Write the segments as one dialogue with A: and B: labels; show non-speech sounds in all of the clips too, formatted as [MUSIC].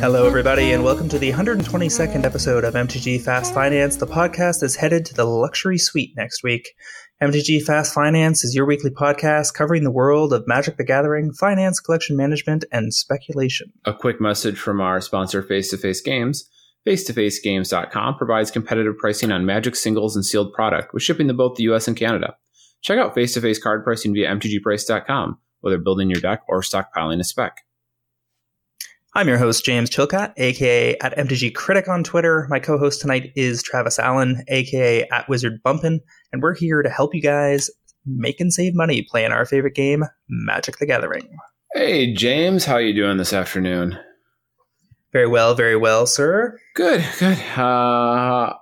A: Hello, everybody, and welcome to the 122nd episode of MTG Fast Finance. The podcast is headed to the luxury suite next week. MTG Fast Finance is your weekly podcast covering the world of Magic the Gathering, finance, collection management, and speculation.
B: A quick message from our sponsor, Face to Face Games. Face2FaceGames.com provides competitive pricing on Magic singles and sealed product with shipping to both the US and Canada. Check out face to face card pricing via MTGPrice.com, whether building your deck or stockpiling a spec.
A: I'm your host, James Chilcott, aka at MTG Critic on Twitter. My co host tonight is Travis Allen, aka at Wizard Bumpin', and we're here to help you guys make and save money playing our favorite game, Magic the Gathering.
B: Hey, James, how you doing this afternoon?
A: Very well, very well, sir.
B: Good, good. Uh,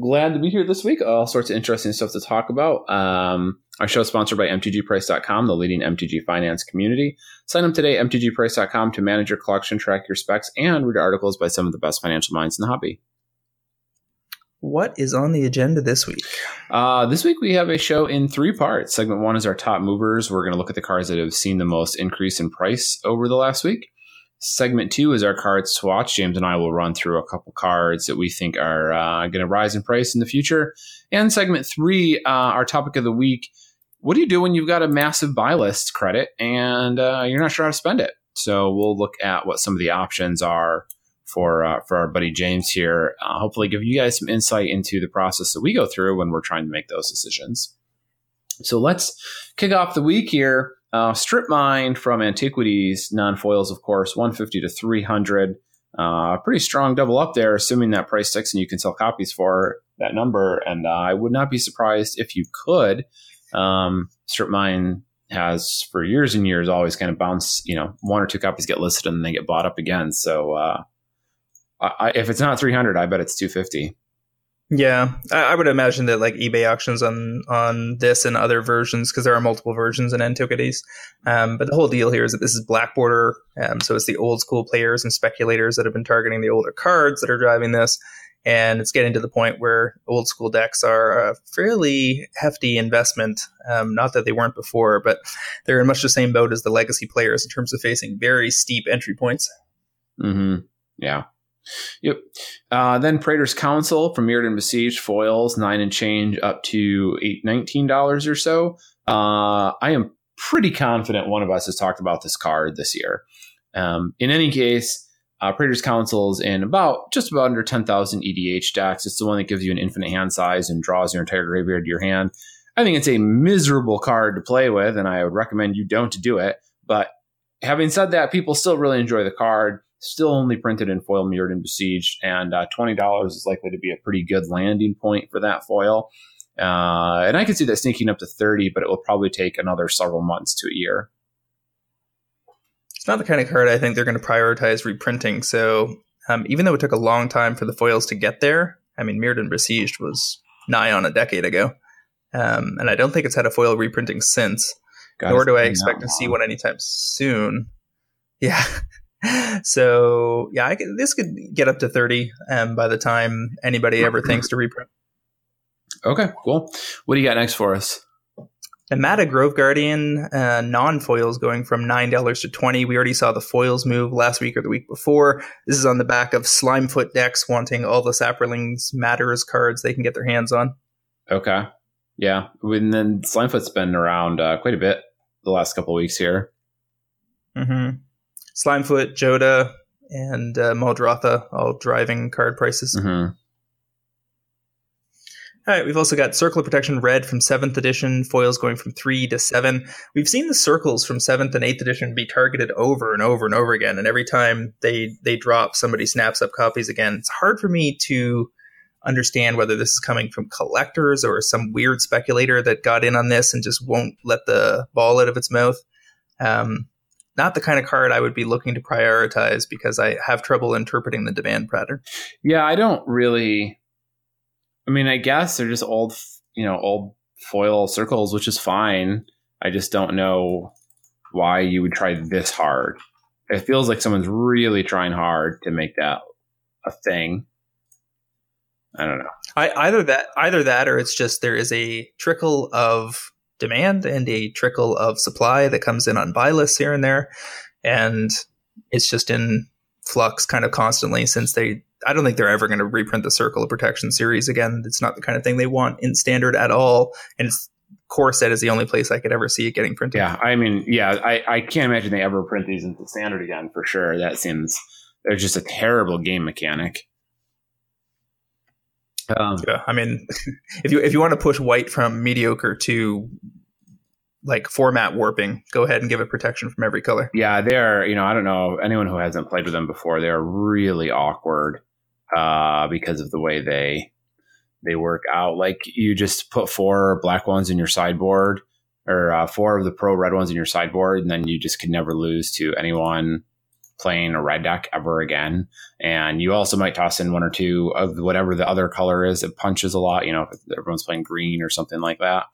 B: glad to be here this week. All sorts of interesting stuff to talk about. Um, our show is sponsored by MTGPrice.com, the leading MTG finance community. Sign up today, at MTGPrice.com, to manage your collection, track your specs, and read articles by some of the best financial minds in the hobby.
A: What is on the agenda this week?
B: Uh, this week we have a show in three parts. Segment one is our top movers. We're going to look at the cards that have seen the most increase in price over the last week. Segment two is our cards to watch. James and I will run through a couple cards that we think are uh, going to rise in price in the future. And segment three, uh, our topic of the week. What do you do when you've got a massive buy list credit and uh, you're not sure how to spend it? So we'll look at what some of the options are for uh, for our buddy James here. Uh, hopefully, give you guys some insight into the process that we go through when we're trying to make those decisions. So let's kick off the week here uh, strip mine from antiquities, non foils, of course, 150 to 300. Uh, pretty strong double up there, assuming that price sticks and you can sell copies for that number. And uh, I would not be surprised if you could. Um, strip mine has for years and years always kind of bounced, you know, one or two copies get listed and then they get bought up again. So uh, I, if it's not 300, I bet it's 250.
A: Yeah, I, would imagine that like eBay auctions on on this and other versions because there are multiple versions in Antiquities. Um, but the whole deal here is that this is Black Border, um, so it's the old school players and speculators that have been targeting the older cards that are driving this, and it's getting to the point where old school decks are a fairly hefty investment. Um, not that they weren't before, but they're in much the same boat as the legacy players in terms of facing very steep entry points.
B: Mm-hmm. Yeah. Yep. Uh, then Praetor's Council from Mirrodin Besieged foils nine and change up to eight nineteen dollars or so. Uh, I am pretty confident one of us has talked about this card this year. Um, in any case, uh, Praetor's Council is in about just about under ten thousand EDH decks. It's the one that gives you an infinite hand size and draws your entire graveyard to your hand. I think it's a miserable card to play with, and I would recommend you don't do it. But having said that, people still really enjoy the card still only printed in foil Mirrodin Besieged, and uh, twenty dollars is likely to be a pretty good landing point for that foil. Uh, and I can see that sneaking up to thirty, but it will probably take another several months to a year.
A: It's not the kind of card I think they're going to prioritize reprinting. So um, even though it took a long time for the foils to get there, I mean, Mirrodin Besieged was nigh on a decade ago, um, and I don't think it's had a foil reprinting since. God, nor do I expect to see one anytime soon. Yeah. [LAUGHS] so yeah, I could, this could get up to 30 um, by the time anybody ever thinks to reprint.
B: Okay, cool. What do you got next for us?
A: The Mata Grove Guardian uh, non foils going from nine dollars to twenty. We already saw the foils move last week or the week before. This is on the back of Slimefoot decks wanting all the Saprolings Matters cards they can get their hands on.
B: Okay, yeah, and then Slimefoot's been around uh, quite a bit the last couple weeks here.
A: Mm-hmm. Slimefoot, Jodah, and uh, Muldrotha all driving card prices.
B: Mm-hmm.
A: All right, we've also got Circle of Protection Red from 7th edition, foils going from 3 to 7. We've seen the circles from 7th and 8th edition be targeted over and over and over again, and every time they they drop, somebody snaps up copies again. It's hard for me to understand whether this is coming from collectors or some weird speculator that got in on this and just won't let the ball out of its mouth. Um, not the kind of card I would be looking to prioritize because I have trouble interpreting the demand pattern.
B: Yeah, I don't really. I mean, I guess they're just old, you know, old foil circles, which is fine. I just don't know why you would try this hard. It feels like someone's really trying hard to make that a thing. I don't know.
A: I, either that, either that, or it's just there is a trickle of demand and a trickle of supply that comes in on buy lists here and there, and it's just in flux kind of constantly since they. I don't think they're ever going to reprint the Circle of Protection series again. It's not the kind of thing they want in standard at all, and it's core set is the only place I could ever see it getting printed.
B: Yeah, I mean, yeah, I, I can't imagine they ever print these into standard again for sure. That seems they're just a terrible game mechanic.
A: Um, yeah, I mean, [LAUGHS] if you if you want to push white from mediocre to like format warping, go ahead and give it protection from every color.
B: Yeah, they're you know I don't know anyone who hasn't played with them before. They're really awkward uh, because of the way they they work out. Like you just put four black ones in your sideboard or uh, four of the pro red ones in your sideboard, and then you just could never lose to anyone playing a red deck ever again. And you also might toss in one or two of whatever the other color is. It punches a lot, you know, if everyone's playing green or something like that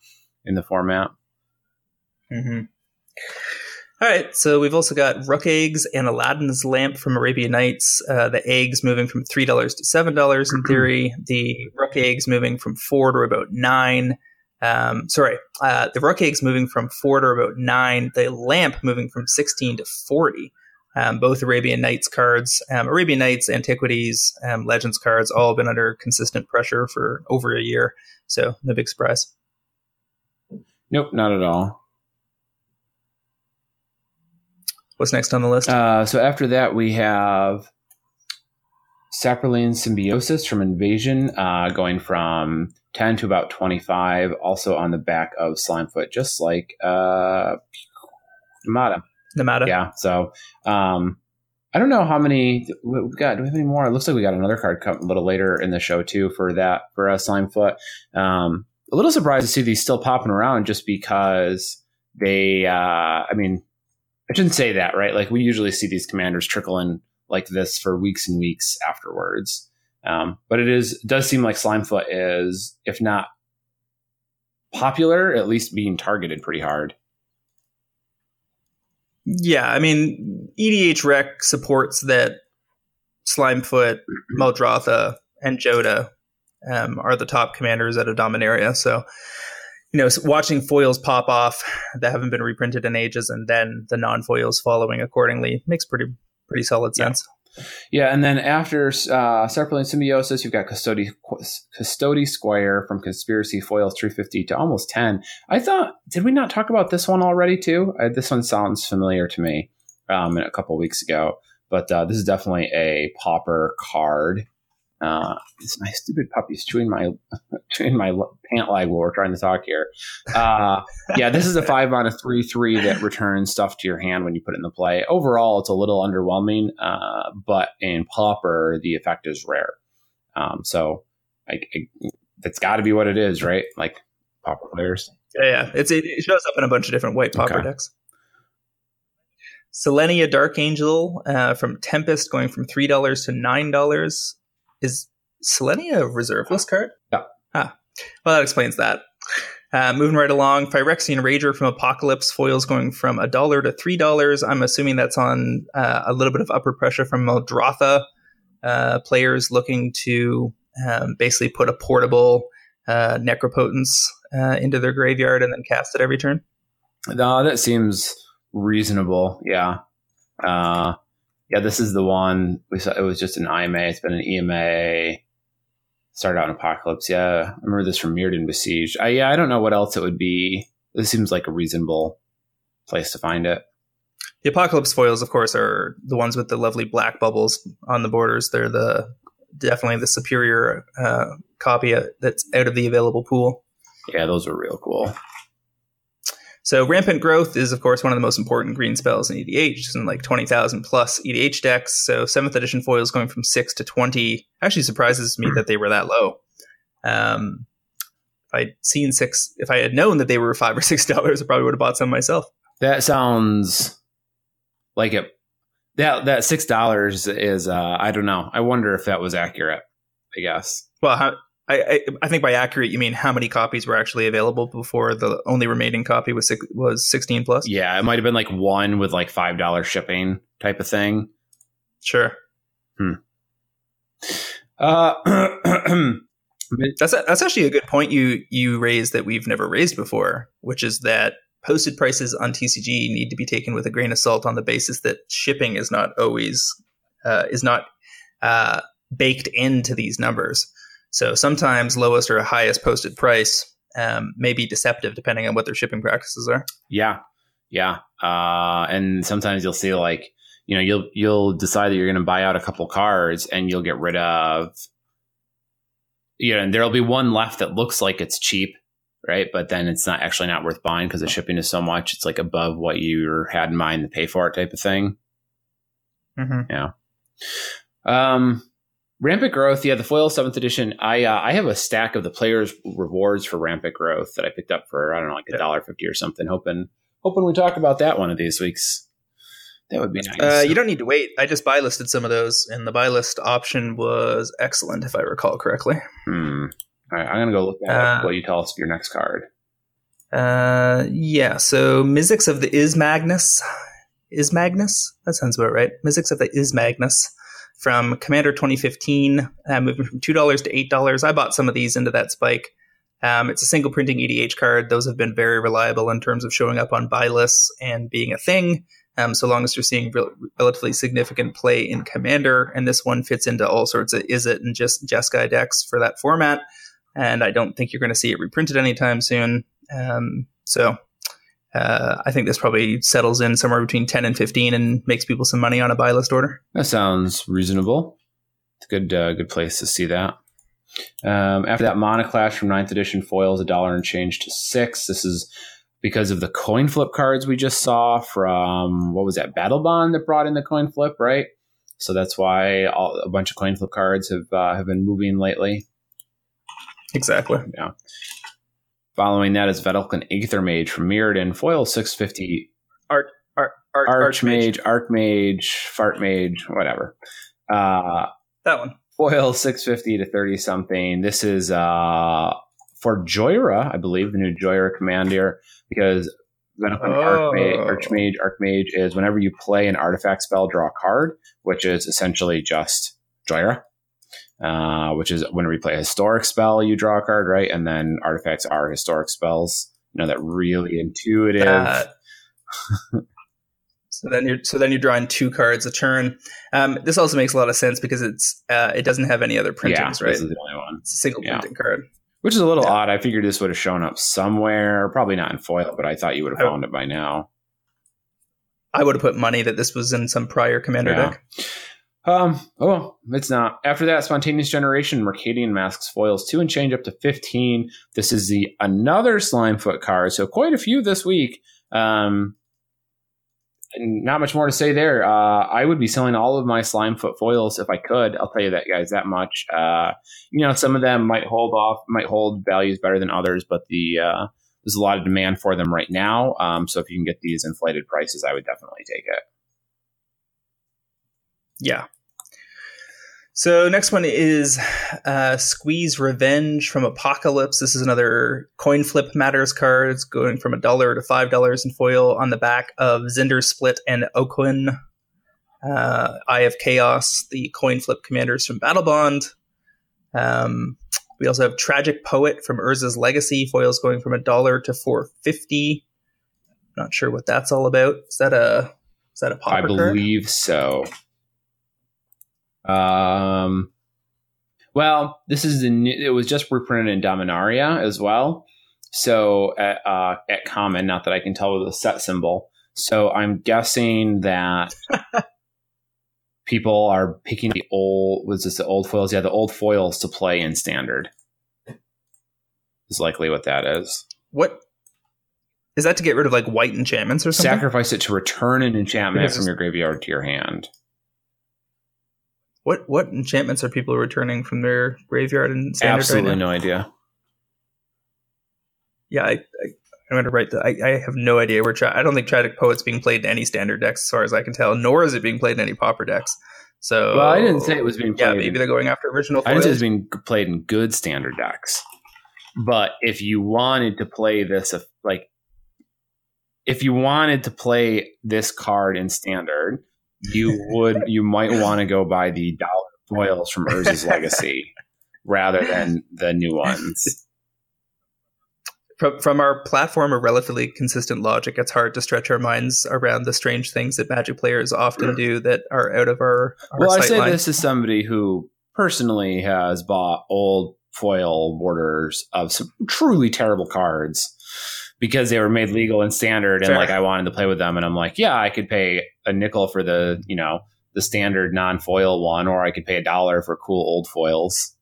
B: in the format.
A: Mm-hmm. All right, so we've also got Rook eggs and Aladdin's lamp from Arabian Nights. Uh, the eggs moving from three dollars to seven dollars in theory. The Rook eggs moving from four to about nine. Um, sorry, uh, the Rook eggs moving from four to about nine. The lamp moving from sixteen to forty. Um, both Arabian Nights cards, um, Arabian Nights, Antiquities, um, Legends cards, all been under consistent pressure for over a year. So no big surprise.
B: Nope, not at all.
A: What's next on the list?
B: Uh, so after that, we have Saproling Symbiosis from Invasion, uh, going from 10 to about 25, also on the back of Slimefoot, just like uh. Namada. Yeah. So um, I don't know how many we've got. Do we have any more? It looks like we got another card come a little later in the show, too, for that, for uh, Slimefoot. Um, a little surprised to see these still popping around just because they, uh, I mean, I shouldn't say that, right? Like we usually see these commanders trickle in like this for weeks and weeks afterwards. Um, but it is does seem like Slimefoot is, if not popular, at least being targeted pretty hard.
A: Yeah, I mean, EDHREC supports that Slimefoot, Muldrotha, and Jodah um, are the top commanders out of Dominaria. So you know, watching foils pop off that haven't been reprinted in ages, and then the non foils following accordingly makes pretty pretty solid sense.
B: Yeah, yeah and then after uh, Saproling Symbiosis, you've got Custodi Custodi Squire from Conspiracy Foils 350 to almost 10. I thought, did we not talk about this one already too? Uh, this one sounds familiar to me um, a couple weeks ago, but uh, this is definitely a Pauper card. Uh, this my stupid puppy's chewing my [LAUGHS] chewing my pant leg while we're trying to talk here. Uh, yeah, this is a five on a three three that returns stuff to your hand when you put it in the play. Overall, it's a little underwhelming, uh, but in Pauper, the effect is rare. Um, so, like, it, it's got to be what it is, right? Like Pauper players.
A: Yeah, yeah. It's it, shows up in a bunch of different white Pauper okay. decks. Selenia Dark Angel uh, from Tempest going from three dollars to nine dollars. Is Selenia a reserve list card?
B: Yeah.
A: Ah, well, that explains that. Uh, moving right along, Phyrexian Rager from Apocalypse foils going from a dollar to three dollars. I'm assuming that's on uh, a little bit of upper pressure from Muldrotha uh, players looking to um, basically put a portable uh, Necropotence uh, into their graveyard and then cast it every turn.
B: No, that seems reasonable. Yeah. Uh, yeah, this is the one we saw. It was just an IMA. It's been an EMA. Started out in Apocalypse. Yeah, I remember this from Mirrodin Besieged. I, yeah, I don't know what else it would be. This seems like a reasonable place to find it.
A: The Apocalypse foils, of course, are the ones with the lovely black bubbles on the borders. They're the definitely the superior uh, copy that's out of the available pool.
B: Yeah, those are real cool.
A: So rampant growth is of course one of the most important green spells in EDH, and like twenty thousand plus EDH decks. So seventh edition foils going from six to twenty actually surprises me that they were that low. Um, if I'd seen six, if I had known that they were five or six [LAUGHS] dollars, I probably would have bought some myself.
B: That sounds like it. That that six dollars is uh, I don't know. I wonder if that was accurate. I guess.
A: Well, how, I, I, think by accurate you mean how many copies were actually available before the only remaining copy was six, was sixteen plus.
B: Yeah, it might have been like one with like five dollars shipping type of thing.
A: Sure.
B: Hmm. Uh, [CLEARS THROAT] [CLEARS THROAT]
A: That's a, that's actually a good point you you raised that we've never raised before, which is that posted prices on TCG need to be taken with a grain of salt on the basis that shipping is not always uh, is not uh, baked into these numbers. So sometimes lowest or highest posted price um, may be deceptive depending on what their shipping practices are.
B: Yeah, yeah, uh, and sometimes you'll see like you know you'll you'll decide that you're going to buy out a couple cards and you'll get rid of you know and there'll be one left that looks like it's cheap right? But then it's not actually not worth buying because the shipping is so much it's like above what you had in mind to pay for it type of thing.
A: Mm-hmm.
B: yeah. Um rampant growth yeah the foil seventh edition i uh, i have a stack of the players rewards for rampant growth that i picked up for i don't know like a dollar fifty or something hoping hoping we talk about that one of these weeks that would be nice.
A: Uh, you don't need to wait. I just buy listed some of those, and the buy list option was excellent, if I recall correctly.
B: Hmm. All right, I'm gonna go look at uh, what you tell us your next card.
A: Uh, yeah. So Mizzix of the Izmagnus, Is Magnus. That sounds about right. Mizzix of the Izmagnus from Commander 2015, uh, moving from two dollars to eight dollars. I bought some of these into that spike. Um, it's a single printing EDH card. Those have been very reliable in terms of showing up on buy lists and being a thing um, so long as you're seeing re- relatively significant play in Commander. And this one fits into all sorts of Izzet and just Jeskai decks for that format. And I don't think you're going to see it reprinted anytime soon. Um, so uh, I think this probably settles in somewhere between 10 and 15 and makes people some money on a buy list order.
B: That sounds reasonable. It's a good, uh, good place to see that. Um, after that, Mana Clash from 9th edition foils a dollar and change to six. This is because of the coin flip cards we just saw from what was that Battlebond that brought in the coin flip, right? So that's why all, a bunch of coin flip cards have uh, have been moving lately.
A: Exactly.
B: Yeah. Following that is Vedalken Aethermage from Mirrodin, foil 650.
A: Art, art, art,
B: Archmage, Archmage, Fartmage, whatever. Uh,
A: that one.
B: Foil 650 to 30 something. This is uh, for Jhoira, I believe, the new Jhoira commander because Venom oh. Archmage, Archmage, Archmage is whenever you play an artifact spell, draw a card, which is essentially just Jhoira. Uh, which is whenever you play a historic spell, you draw a card, right? And then artifacts are historic spells. You know that really intuitive. Uh,
A: so then you're so then you're drawing two cards a turn. Um, this also makes a lot of sense because it's uh, it doesn't have any other printings,
B: yeah,
A: right?
B: This is the only one.
A: It's a single yeah. printing card
B: which is a little yeah. odd. I figured this would have shown up somewhere, probably not in foil, but I thought you would have found it by now.
A: I would have put money that this was in some prior commander deck.
B: Um, oh, it's not. After that, spontaneous generation, Mercadian Masques foils two and change up to fifteen. This is the another Slimefoot card, so quite a few this week. Um, not much more to say there. Uh, I would be selling all of my Slimefoot foils if I could. I'll tell you that, guys, that much. Uh, you know, some of them might hold off, might hold values better than others, but the uh, there's a lot of demand for them right now. Um, so if you can get these inflated prices, I would definitely take it.
A: Yeah, so next one is uh, Squee's Revenge from Apocalypse. This is another coin flip matters card. It's going from a dollar to five dollars in foil on the back of Zndrsplt and Okaun. Uh, Eye of Chaos, the coin flip commanders from Battlebond. Um, we also have Tragic Poet from Urza's Legacy. Foils going from a dollar to four fifty. Not sure what that's all about. Is that a is that a
B: I believe card? so. Um, well, this is the new, it was just reprinted in Dominaria as well. So at, uh, at common, not that I can tell with the set symbol. So I'm guessing that [LAUGHS] people are picking the old was this the old foils? Yeah, the old foils to play in standard. Is likely what that is.
A: What is that to get rid of like white enchantments or something?
B: Sacrifice it to return an enchantment from your graveyard to your hand.
A: What what enchantments are people returning from their graveyard and standard?
B: Absolutely
A: right
B: no idea.
A: Yeah, I, I I'm going to write that. I, I, have no idea where. Tra- I don't think Tragic Poet's being played in any standard decks, as far as I can tell. Nor is it being played in any Pauper decks. So,
B: well, I didn't say it was being played.
A: Yeah, maybe they're going after original.
B: Foils. I didn't say it's being played in good standard decks. But if you wanted to play this, like, if you wanted to play this card in standard, you [LAUGHS] would you might want to go buy the dollar foils from Urza's Legacy. [LAUGHS] rather than the new ones.
A: From, from our platform of relatively consistent logic, it's hard to stretch our minds around the strange things that Magic players often do that are out of our. our
B: well, I say
A: line.
B: this as somebody who personally has bought old foil borders of some truly terrible cards because they were made legal and standard and
A: Fair.
B: like I wanted to play with them and I'm like, yeah, I could pay a nickel for the, you know, the standard non-foil one or I could pay a dollar for cool old foils.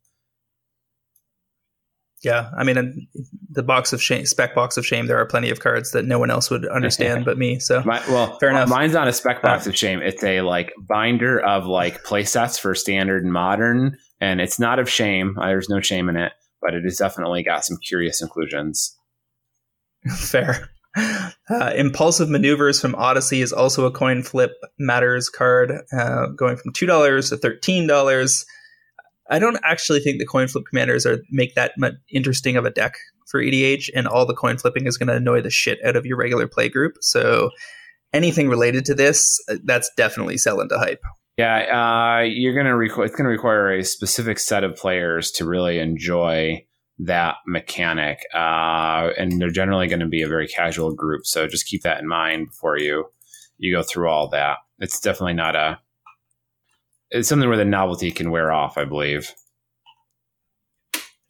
A: Yeah, I mean, the box of shame, spec box of shame, there are plenty of cards that no one else would understand but me. So [LAUGHS]
B: My, well,
A: Fair enough.
B: Mine's not a spec box
A: Uh,
B: of shame. It's a like binder of like play sets for standard and modern, and it's not of shame. There's no shame in it, but it has definitely got some curious inclusions. [LAUGHS]
A: fair. Uh, Impulsive Maneuvers from Odyssey is also a coin flip matters card, uh, going from two dollars to thirteen dollars. I don't actually think the coin flip commanders are make that much interesting of a deck for EDH, and all the coin flipping is going to annoy the shit out of your regular play group. So anything related to this, uh, that's definitely selling to hype.
B: Yeah, uh, you're gonna requ- it's gonna require a specific set of players to really enjoy that mechanic, uh, and they're generally going to be a very casual group. So just keep that in mind before you you go through all that. It's definitely not a it's something where the novelty can wear off, I believe.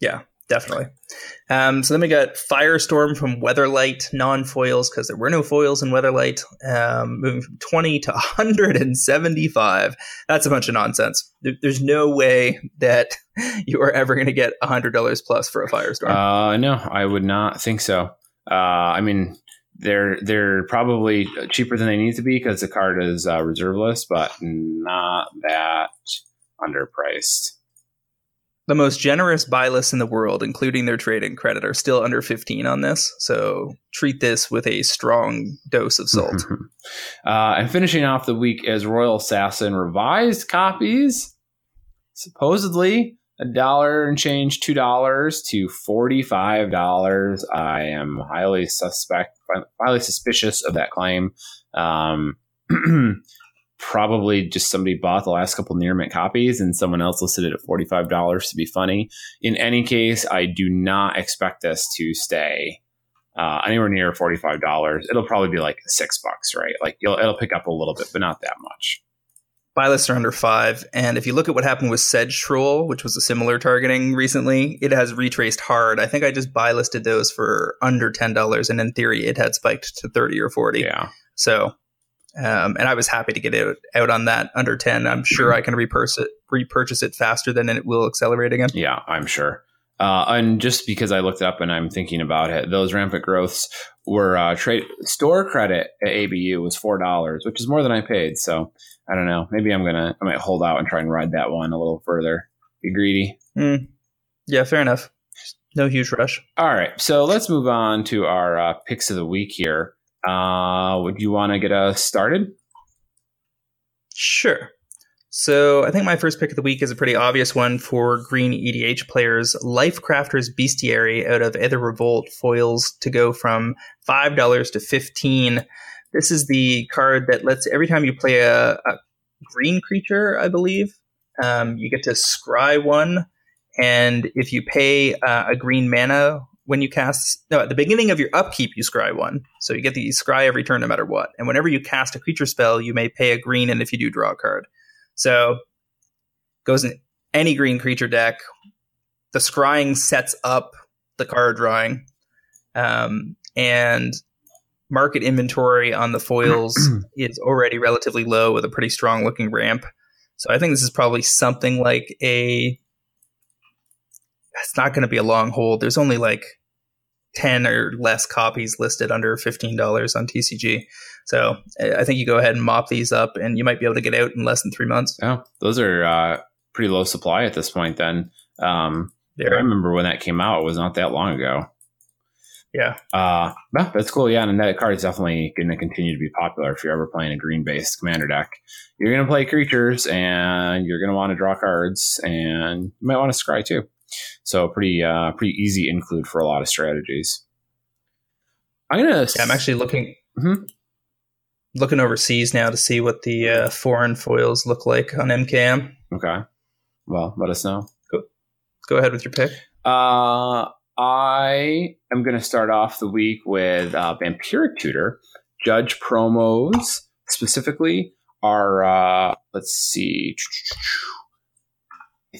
A: Yeah, definitely. Um, so then we got Firestorm from Weatherlight, non foils, because there were no foils in Weatherlight, um, moving from 20 to [LAUGHS] 175. That's a bunch of nonsense. There, there's no way that [LAUGHS] you are ever going to get $100 plus for a Firestorm.
B: Uh, no, I would not think so. Uh, I mean, they're they're probably cheaper than they need to be because the card is uh, reserve list, but not that underpriced.
A: The most generous buy lists in the world, including their trading credit, are still under 15 on this. So treat this with a strong dose of salt. [LAUGHS]
B: uh, and finishing off the week as Royal Assassin revised copies, supposedly a dollar and change, two dollars to forty-five dollars. I am highly suspect, highly suspicious of that claim. Um, [CLEARS THROAT] probably just somebody bought the last couple near mint copies and someone else listed it at forty-five dollars to be funny. In any case, I do not expect this to stay uh, anywhere near forty-five dollars. It'll probably be like six bucks, right? Like you'll, it'll pick up a little bit, but not that much.
A: buy lists are under five. And if you look at what happened with Sedge Troll, which was a similar targeting recently, it has retraced hard. I think I just buy listed those for under ten dollars, and in theory, it had spiked to thirty or forty.
B: Yeah.
A: So, um, and I was happy to get it out on that under ten. I'm sure I can repurchase it, repurchase it faster than it will accelerate again.
B: Yeah, I'm sure. Uh, and just because I looked up and I'm thinking about it, those rampant growths were uh, trade store credit at ABU was four dollars, which is more than I paid. So I don't know. Maybe I'm gonna I might hold out and try and ride that one a little further. Be greedy.
A: Mm. Yeah, fair enough. No huge rush.
B: All right, so let's move on to our uh, picks of the week here. Uh, would you want to get us started?
A: Sure. So I think my first pick of the week is a pretty obvious one for green EDH players. Lifecrafter's Bestiary out of Aether Revolt foils to go from five dollars to fifteen. This is the card that lets every time you play a, a green creature, I believe, um, you get to scry one, and if you pay uh, a green mana when you cast no at the beginning of your upkeep you scry one. So you get the scry every turn no matter what. And whenever you cast a creature spell you may pay a green and if you do draw a card. So goes in any green creature deck the scrying sets up the card drawing um, and market inventory on the foils [CLEARS THROAT] is already relatively low with a pretty strong looking ramp. So i think this is probably something like a it's not going to be a long hold. There's only like 10 or less copies listed under $15 on TCG. So I think you go ahead and mop these up and you might be able to get out in less than three months.
B: Oh, those are uh, pretty low supply at this point. Then um, I remember when that came out. It was not that long ago.
A: Yeah.
B: Uh, no, that's cool. Yeah, and that card is definitely going to continue to be popular if you're ever playing a green based commander deck. You're going to play creatures and you're going to want to draw cards and you might want to scry too. So pretty uh, pretty easy include for a lot of strategies. I'm gonna.
A: Yeah, I'm actually looking
B: Mhm.
A: looking overseas now to see what the uh, foreign foils look like on MKM.
B: okay. Well, let us know.
A: Go go ahead with your pick.
B: Uh, I am going to start off the week with uh, Vampiric Tutor. Judge promos specifically are, uh, let's see,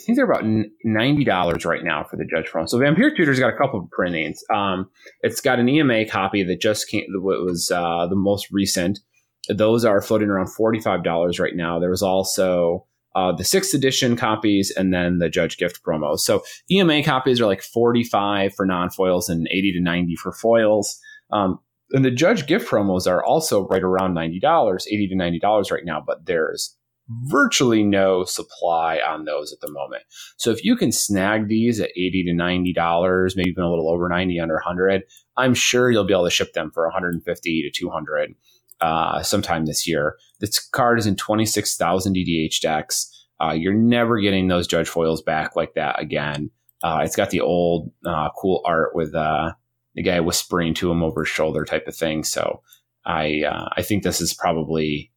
B: think they're about ninety dollars right now for the Judge promo. So Vampire Tutor's got a couple of printings. Um, it's got an EMA copy that just came. What was uh, the most recent? Those are floating around forty five dollars right now. There was also uh, the sixth edition copies, and then the Judge Gift promos. So EMA copies are like 45 for non foils and 80 to 90 for foils. Um, and the Judge Gift promos are also right around $90, 80 to $90 right now, but there's virtually no supply on those at the moment. So if you can snag these at 80 to $90, maybe even a little over 90 under 100, I'm sure you'll be able to ship them for 150 to 200 uh, sometime this year. This card is in 26,000 EDH decks. Uh, you're never getting those judge foils back like that again. Uh, it's got the old uh, cool art with uh, the guy whispering to him over his shoulder type of thing. So I uh, I think this is probably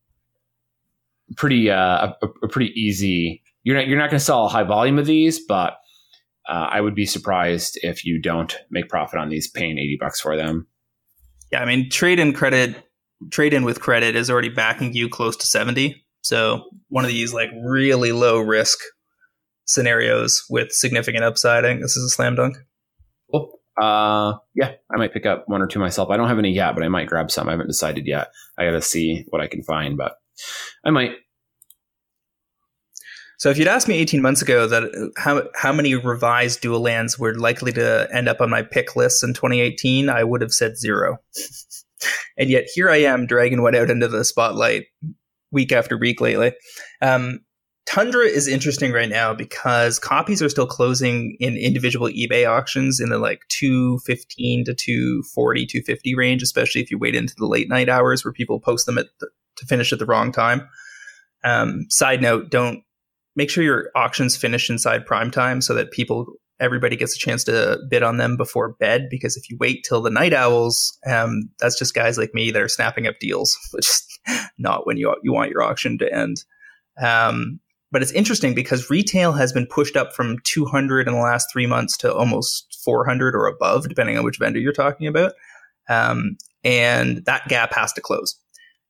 B: pretty a, a, pretty easy. You're not you're not going to sell a high volume of these, but I would be surprised if you don't make profit on these, paying eighty bucks for them.
A: Yeah, I mean, trade in credit trade in with credit is already backing you close to 70. So one of these like really low risk scenarios with significant upside. I think this is a slam dunk.
B: Cool. Uh, yeah, I might pick up one or two myself. I don't have any yet, but I might grab some. I haven't decided yet. I got to see what I can find, but I might.
A: So if you'd asked me 18 months ago that how how many revised dual lands were likely to end up on my pick list in 2018, I would have said zero. [LAUGHS] and yet here I am dragging one out into the spotlight week after week lately. Um, Tundra is interesting right now because copies are still closing in individual eBay auctions in the like 215 to 240, 250 range, especially if you wait into the late night hours where people post them at the, to finish at the wrong time. Um, side note, don't make sure your auctions finish inside prime time so that people everybody gets a chance to bid on them before bed because if you wait till the night owls, um, that's just guys like me that are snapping up deals, [LAUGHS] which is not when you you want your auction to end. Um, but it's interesting because retail has been pushed up from 200 in the last three months to almost 400 or above, depending on which vendor you're talking about. Um, and that gap has to close,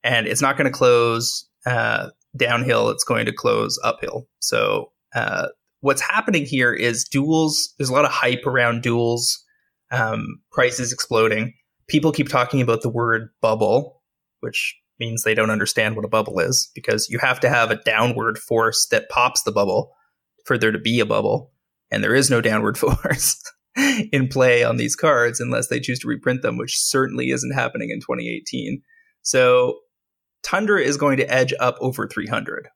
A: and it's not going to close uh, downhill; it's going to close uphill. So uh, what's happening here is duels. There's a lot of hype around duels. Um, prices exploding. People keep talking about the word bubble, which means they don't understand what a bubble is because you have to have a downward force that pops the bubble for there to be a bubble. And there is no downward [LAUGHS] force in play on these cards unless they choose to reprint them, which certainly isn't happening in 2018. So Tundra is going to edge up over 300.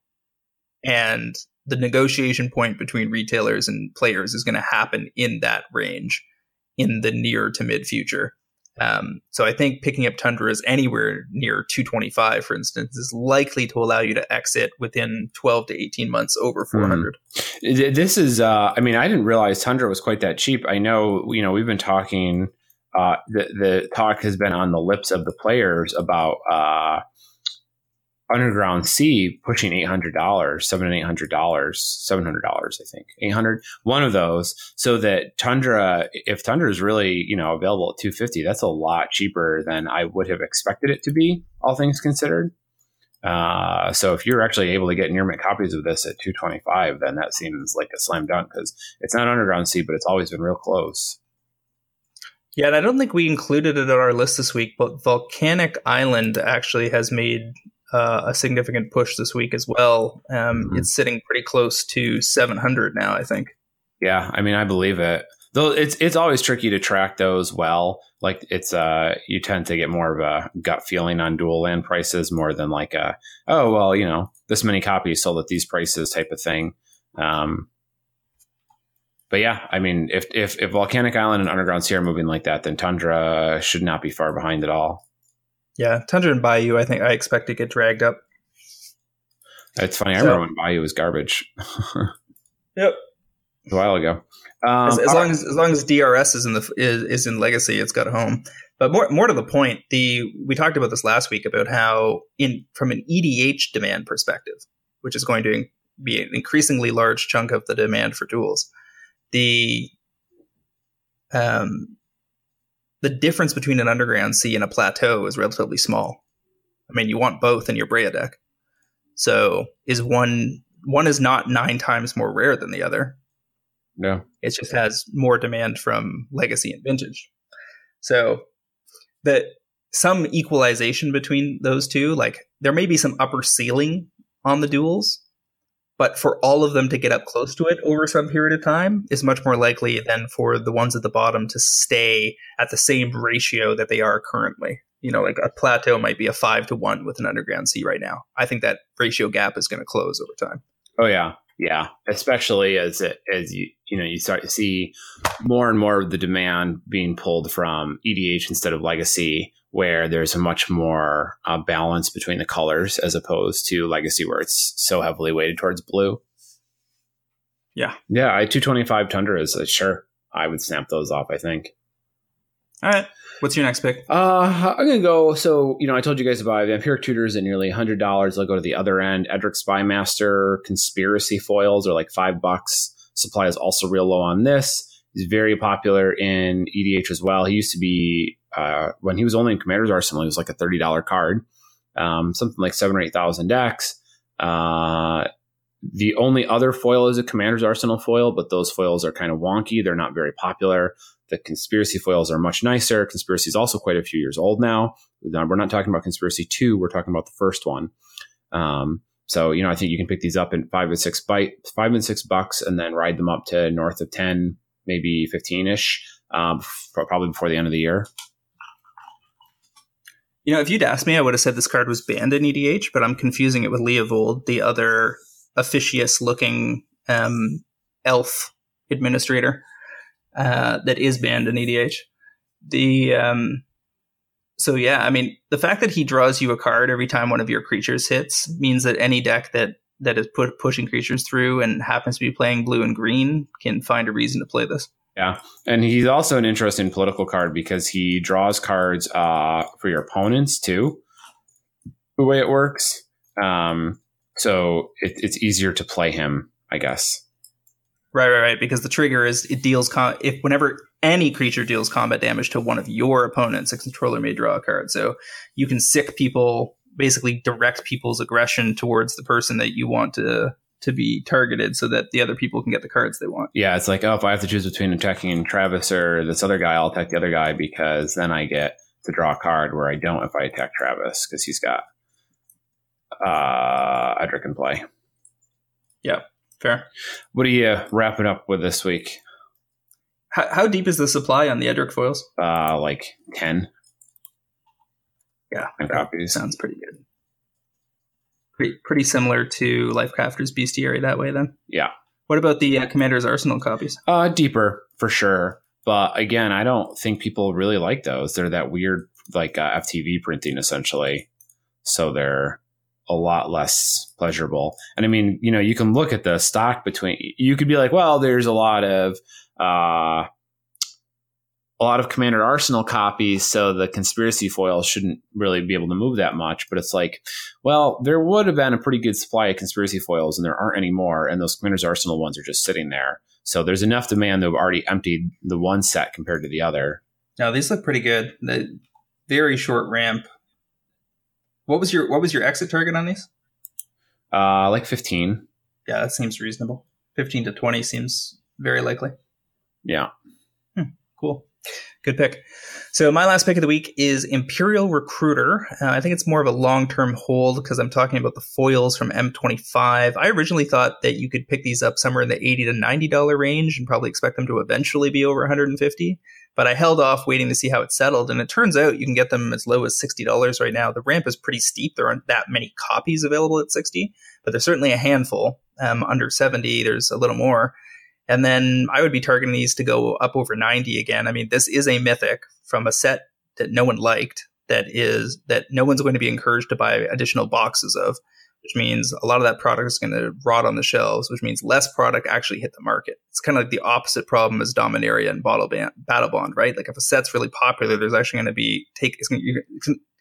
A: And the negotiation point between retailers and players is going to happen in that range in the near to mid future. Um, so I think picking up Tundras anywhere near 225, for instance, is likely to allow you to exit within 12 to 18 months over 400.
B: Mm. This is, uh, I mean, I didn't realize Tundra was quite that cheap. I know, you know, we've been talking. Uh, the the talk has been on the lips of the players about uh, Underground Sea pushing eight hundred dollars, seven and eight hundred dollars, seven hundred dollars, I think, eight hundred. One of those, so that Tundra, if Tundra is really you know available at two fifty, that's a lot cheaper than I would have expected it to be, all things considered. Uh, so if you're actually able to get near mint copies of this at two twenty five, then that seems like a slam dunk because it's not Underground Sea, but it's always been real close.
A: Yeah, and I don't think we included it on our list this week, but Volcanic Island actually has made uh, a significant push this week as well. Um, mm-hmm. It's sitting pretty close to 700 now, I think.
B: Yeah, I mean, I believe it. Though it's it's always tricky to track those well. Like it's uh, you tend to get more of a gut feeling on dual land prices more than like a oh well, you know, this many copies sold at these prices type of thing. Um, but yeah, I mean, if, if if Volcanic Island and Underground Sea are moving like that, then Tundra should not be far behind at all.
A: Yeah, Tundra and Bayou, I think I expect to get dragged up.
B: It's funny. I remember when Bayou was garbage. [LAUGHS]
A: yep.
B: A while ago.
A: Um, as, as long as as long as DRS is in the is, is in Legacy, it's got a home. But more more to the point, the we talked about this last week about how in from an EDH demand perspective, which is going to be an increasingly large chunk of the demand for duels, the um, the difference between an underground sea and a plateau is relatively small. I mean, you want both in your Breya deck. So is one one is not nine times more rare than the other.
B: No.
A: It just has more demand from legacy and vintage. So that some equalization between those two, like there may be some upper ceiling on the duels, but for all of them to get up close to it over some period of time is much more likely than for the ones at the bottom to stay at the same ratio that they are currently. You know, like a plateau might be a five to one with an underground sea right now. I think that ratio gap is going to close over time.
B: Oh yeah, yeah. Especially as it as you you know you start to see more and more of the demand being pulled from EDH instead of Legacy, where there's a much more uh, balance between the colors as opposed to Legacy, where it's so heavily weighted towards blue.
A: Yeah,
B: yeah. I two twenty five tundras. Uh, sure, I would snap those off. I think.
A: All right. What's your next pick?
B: Uh, I'm gonna go. So you know, I told you guys about Vampiric Tutors at nearly hundred dollars. I'll go to the other end. Edric Spymaster Conspiracy foils are like five bucks. Supply is also real low on this. He's very popular in EDH as well. He used to be uh, when he was only in Commander's Arsenal. He was like a thirty dollar card, um, something like seven or eight thousand decks. Uh, the only other foil is a Commander's Arsenal foil, but those foils are kind of wonky. They're not very popular. The conspiracy foils are much nicer. Conspiracy is also quite a few years old now. We're not talking about conspiracy two. We're talking about the first one. Um, so you know, I think you can pick these up in five and six byte, five and six bucks, and then ride them up to north of ten, maybe fifteen ish, um, probably before the end of the year.
A: You know, if you'd asked me, I would have said this card was banned in EDH, but I'm confusing it with Leovold, the other officious looking um, elf administrator uh, that is banned in EDH. The um, so yeah, I mean the fact that he draws you a card every time one of your creatures hits means that any deck that that is put pushing creatures through and happens to be playing blue and green can find a reason to play this.
B: Yeah, and he's also an interesting political card because he draws cards uh, for your opponents too. The way it works, um, so it, it's easier to play him, I guess.
A: Right, right, right. Because the trigger is it deals com- if whenever any creature deals combat damage to one of your opponents, a controller may draw a card. So you can sic people, basically direct people's aggression towards the person that you want to to be targeted, so that the other people can get the cards they want.
B: Yeah, it's like oh, if I have to choose between attacking Travis or this other guy, I'll attack the other guy because then I get to draw a card where I don't if I attack Travis because he's got uh, Edric in play.
A: Yeah. Fair.
B: What are you wrapping up with this week?
A: How, how deep is the supply on the Edric foils?
B: Uh, like 10.
A: Yeah. and copies. Sounds pretty good. Pretty, pretty similar to Lifecrafter's Bestiary that way, then?
B: Yeah.
A: What about the uh, Commander's Arsenal copies?
B: Uh, deeper, for sure. But again, I don't think people really like those. They're that weird, like uh, FTV printing, essentially. So they're a lot less pleasurable. And I mean, you know, you can look at the stock between, you could be like, well, there's a lot of, uh, a lot of Commander Arsenal copies, so the conspiracy foil shouldn't really be able to move that much. But it's like, well, there would have been a pretty good supply of conspiracy foils, and there aren't any more. And those Commander's Arsenal ones are just sitting there. So there's enough demand to have already emptied the one set compared to the other.
A: Now these look pretty good. The very short ramp what was your what was your exit target on these?
B: Uh, like fifteen.
A: Yeah, that seems reasonable. Fifteen to twenty seems very likely.
B: Yeah.
A: Hmm, cool. Good pick. So my last pick of the week is Imperial Recruiter. Uh, I think it's more of a long-term hold because I'm talking about the foils from M25. I originally thought that you could pick these up somewhere in the 80 to 90 dollar range and probably expect them to eventually be over 150. But I held off waiting to see how it settled, and it turns out you can get them as low as sixty dollars right now. The ramp is pretty steep. There aren't that many copies available at sixty, but there's certainly a handful. Um, under seventy, there's a little more. And then I would be targeting these to go up over 90 again. I mean, this is a mythic from a set that no one liked that is that no one's going to be encouraged to buy additional boxes of which means a lot of that product is going to rot on the shelves, which means less product actually hit the market. It's kind of like the opposite problem as Dominaria and Battlebond, Battle Bond, right? Like if a set's really popular, there's actually going to be take it's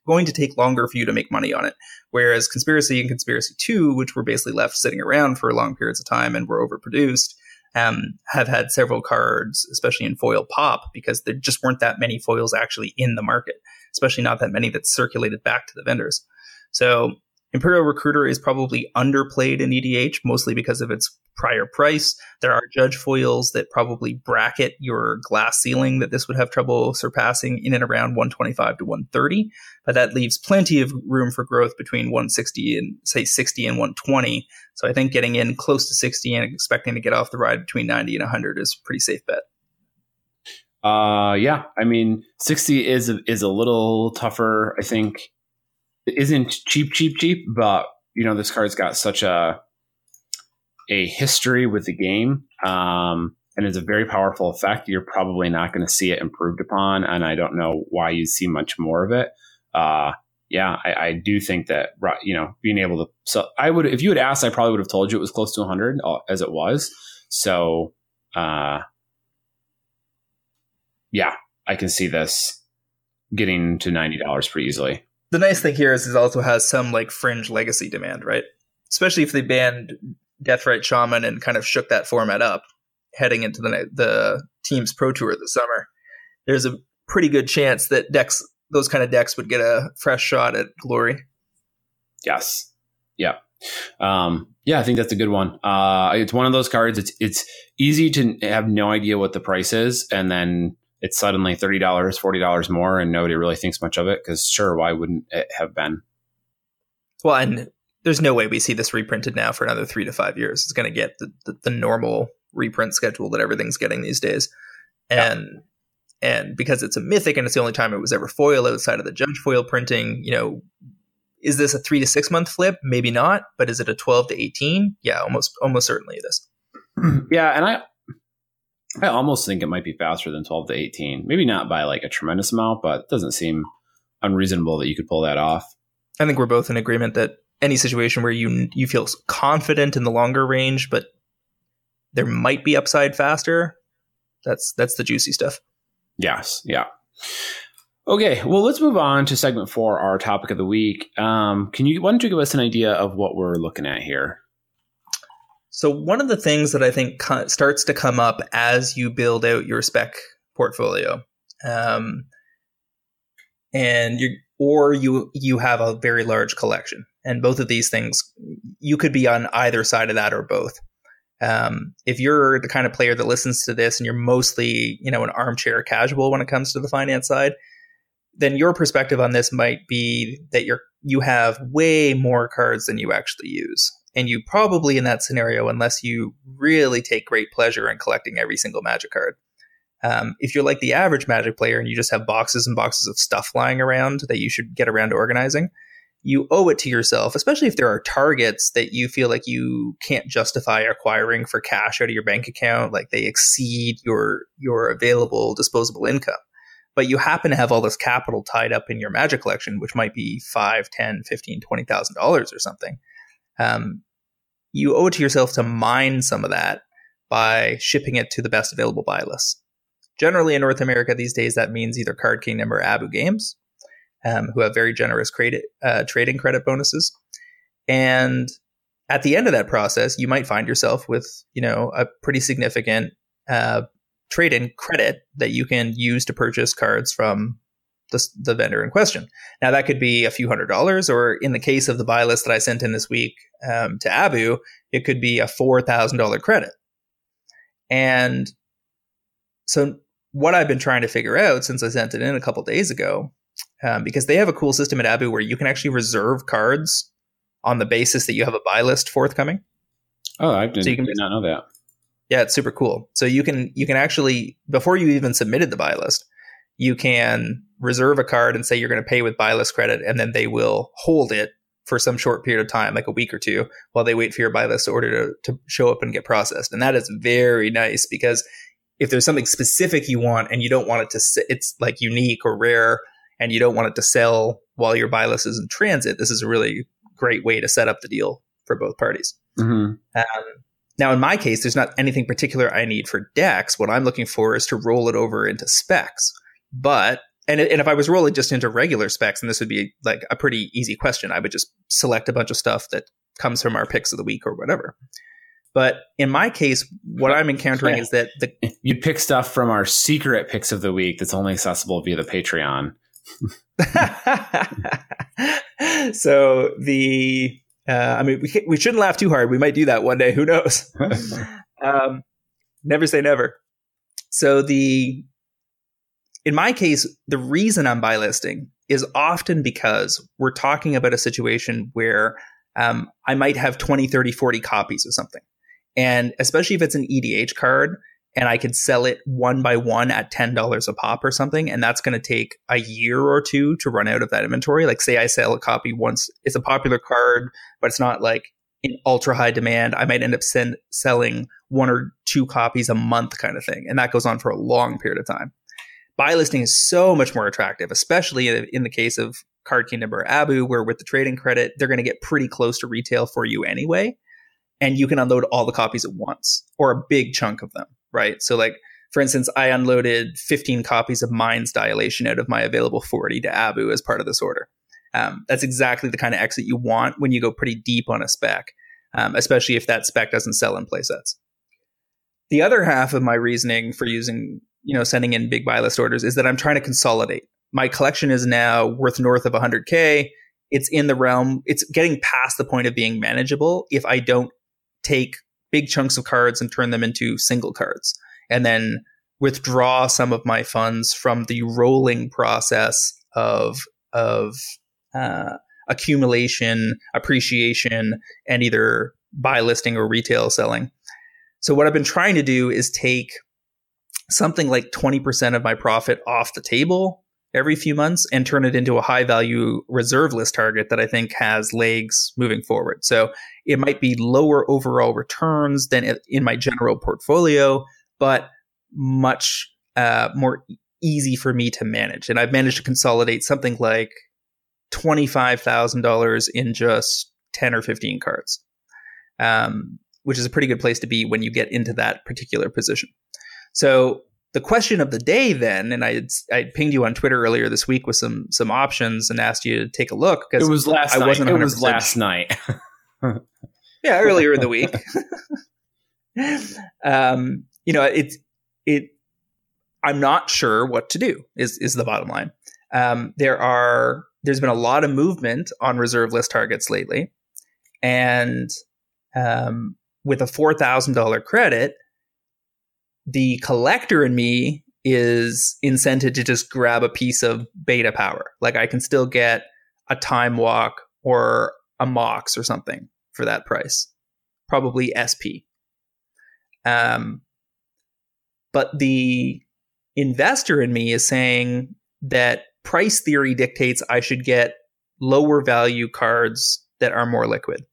A: going to take longer for you to make money on it. Whereas Conspiracy and Conspiracy Two, which were basically left sitting around for long periods of time and were overproduced, um, have had several cards, especially in foil pop, because there just weren't that many foils actually in the market, especially not that many that circulated back to the vendors. So Imperial Recruiter is probably underplayed in EDH, mostly because of its prior price. There are judge foils that probably bracket your glass ceiling that this would have trouble surpassing in and around 125 to 130, but that leaves plenty of room for growth between 160 and say 60 and 120. So I think getting in close to 60 and expecting to get off the ride between 90 and 100 is a pretty safe bet.
B: Uh, yeah, I mean, 60 is is a little tougher. I think isn't cheap, cheap, cheap, but you know, this card's got such a a history with the game, um, and it's a very powerful effect. You're probably not going to see it improved upon, and I don't know why you see much more of it. Uh, yeah, I, I, do think that you know being able to. So I would, if you had asked, I probably would have told you it was close to 100 uh, as it was. So, uh, yeah, I can see this getting to ninety dollars pretty easily.
A: The nice thing here is it also has some like fringe legacy demand, right? Especially if they banned Death Deathrite Shaman and kind of shook that format up heading into the the team's pro tour this summer. There's a pretty good chance that decks those kind of decks would get a fresh shot at glory.
B: Yes. Yeah. Um, yeah, I think that's a good one. Uh, it's one of those cards. It's it's easy to have no idea what the price is, and then it's suddenly thirty dollars, forty dollars more, and nobody really thinks much of it. Because sure, why wouldn't it have been?
A: Well, and there's no way we see this reprinted now for another three to five years. It's going to get the, the, the, normal reprint schedule that everything's getting these days, and yeah. and because it's a mythic and it's the only time it was ever foil outside of the judge foil printing, you know, is this a three to six month flip? Maybe not, but is it a twelve to eighteen? Yeah, almost almost certainly it is. [CLEARS THROAT]
B: Yeah, and I I almost think it might be faster than twelve to eighteen. Maybe not by like a tremendous amount, but it doesn't seem unreasonable that you could pull that off.
A: I think we're both in agreement that any situation where you you feel confident in the longer range, but there might be upside faster. That's that's the juicy stuff.
B: Yes, yeah. Okay, well, let's move on to segment four, our topic of the week. Um, can you why don't you give us an idea of what we're looking at here?
A: So one of the things that I think co- starts to come up as you build out your spec portfolio, um, and you or you you have a very large collection, and both of these things, you could be on either side of that or both. Um, if you're the kind of player that listens to this and you're mostly, you know, an armchair casual when it comes to the finance side, then your perspective on this might be that you're you have way more cards than you actually use. And you probably in that scenario, unless you really take great pleasure in collecting every single magic card. Um, if you're like the average magic player and you just have boxes and boxes of stuff lying around that you should get around to organizing, you owe it to yourself, especially if there are targets that you feel like you can't justify acquiring for cash out of your bank account, like they exceed your your available disposable income. But you happen to have all this capital tied up in your magic collection, which might be five, ten, fifteen, twenty thousand dollars or something. Um, you owe it to yourself to mine some of that by shipping it to the best available buy list. Generally in North America these days, that means either Card Kingdom or Abu Games um, who have very generous credit, uh, trading credit bonuses. And at the end of that process, you might find yourself with, you know, a pretty significant uh, trade-in credit that you can use to purchase cards from the, the vendor in question. Now, that could be a few hundred dollars, or in the case of the buy list that I sent in this week um, to Abu, it could be a four thousand dollar credit. And so, what I've been trying to figure out since I sent it in a couple days ago um, because they have a cool system at Abu where you can actually reserve cards on the basis that you have a buy list forthcoming.
B: Oh, I did, so you can, did not know that.
A: Yeah, it's super cool. So you can you can actually before you even submitted the buy list, you can reserve a card and say you're going to pay with buy list credit, and then they will hold it for some short period of time, like a week or two, while they wait for your buy list order to, to show up and get processed. And that is very nice because if there's something specific you want and you don't want it to, it's like unique or rare and you don't want it to sell while your buy list is in transit, this is a really great way to set up the deal for both parties. Mm-hmm. Um, now, in my case, there's not anything particular I need for decks. What I'm looking for is to roll it over into specs. But and, and if I was rolling just into regular specs, and this would be like a pretty easy question, I would just select a bunch of stuff that comes from our picks of the week or whatever. But in my case, what I'm encountering is that the [LAUGHS]
B: you'd pick stuff from our secret picks of the week that's only accessible via the Patreon. [LAUGHS]
A: so the uh, I mean, we we shouldn't laugh too hard. We might do that one day. Who knows? [LAUGHS] um, never say never. So the in my case, the reason I'm buy listing is often because we're talking about a situation where um, I might have 20, 30, 40 copies of something. And especially if it's an EDH card and I could sell it one by one at $10 a pop or something, and that's going to take a year or two to run out of that inventory. Like, say I sell a copy once, it's a popular card, but it's not like in ultra high demand. I might end up send, selling one or two copies a month kind of thing. And that goes on for a long period of time. Buy listing is so much more attractive, especially in the case of Card Kingdom or Abu, where with the trading credit, they're going to get pretty close to retail for you anyway. And you can unload all the copies at once or a big chunk of them, right? So, like, for instance, I unloaded 15 copies of Mind's Dilation out of my available 40 to Abu as part of this order. Um, that's exactly the kind of exit you want when you go pretty deep on a spec, um, especially if that spec doesn't sell in playsets. The other half of my reasoning for using, you know, sending in big buy list orders is that I'm trying to consolidate. My collection is now worth north of 100k it's in the realm it's getting past the point of being manageable if i don't take big chunks of cards and turn them into single cards. And then withdraw some of my funds from the rolling process of of uh, accumulation appreciation and either buy listing or retail selling. So what i've been trying to do is take something like 20% of my profit off the table every few months and turn it into a high value reserve list target that I think has legs moving forward. So it might be lower overall returns than in my general portfolio, but much uh, more easy for me to manage. And I've managed to consolidate something like $25,000 in just 10 or 15 cards, um, which is a pretty good place to be when you get into that particular position. So the question of the day then, and I I pinged you on Twitter earlier this week with some some options and asked you to take a look
B: because it was last I night. wasn't. It was last night. [LAUGHS]
A: yeah, earlier in the [LAUGHS] week. [LAUGHS] um, you know, it's it. I'm not sure what to do. Is is the bottom line? Um, there are there's been a lot of movement on reserve list targets lately, and um, with a four thousand dollar credit, the collector in me is incented to just grab a piece of beta power. Like I can still get a time walk or a mox or something for that price. Probably SP. Um, but the investor in me is saying that price theory dictates I should get lower value cards that are more liquid.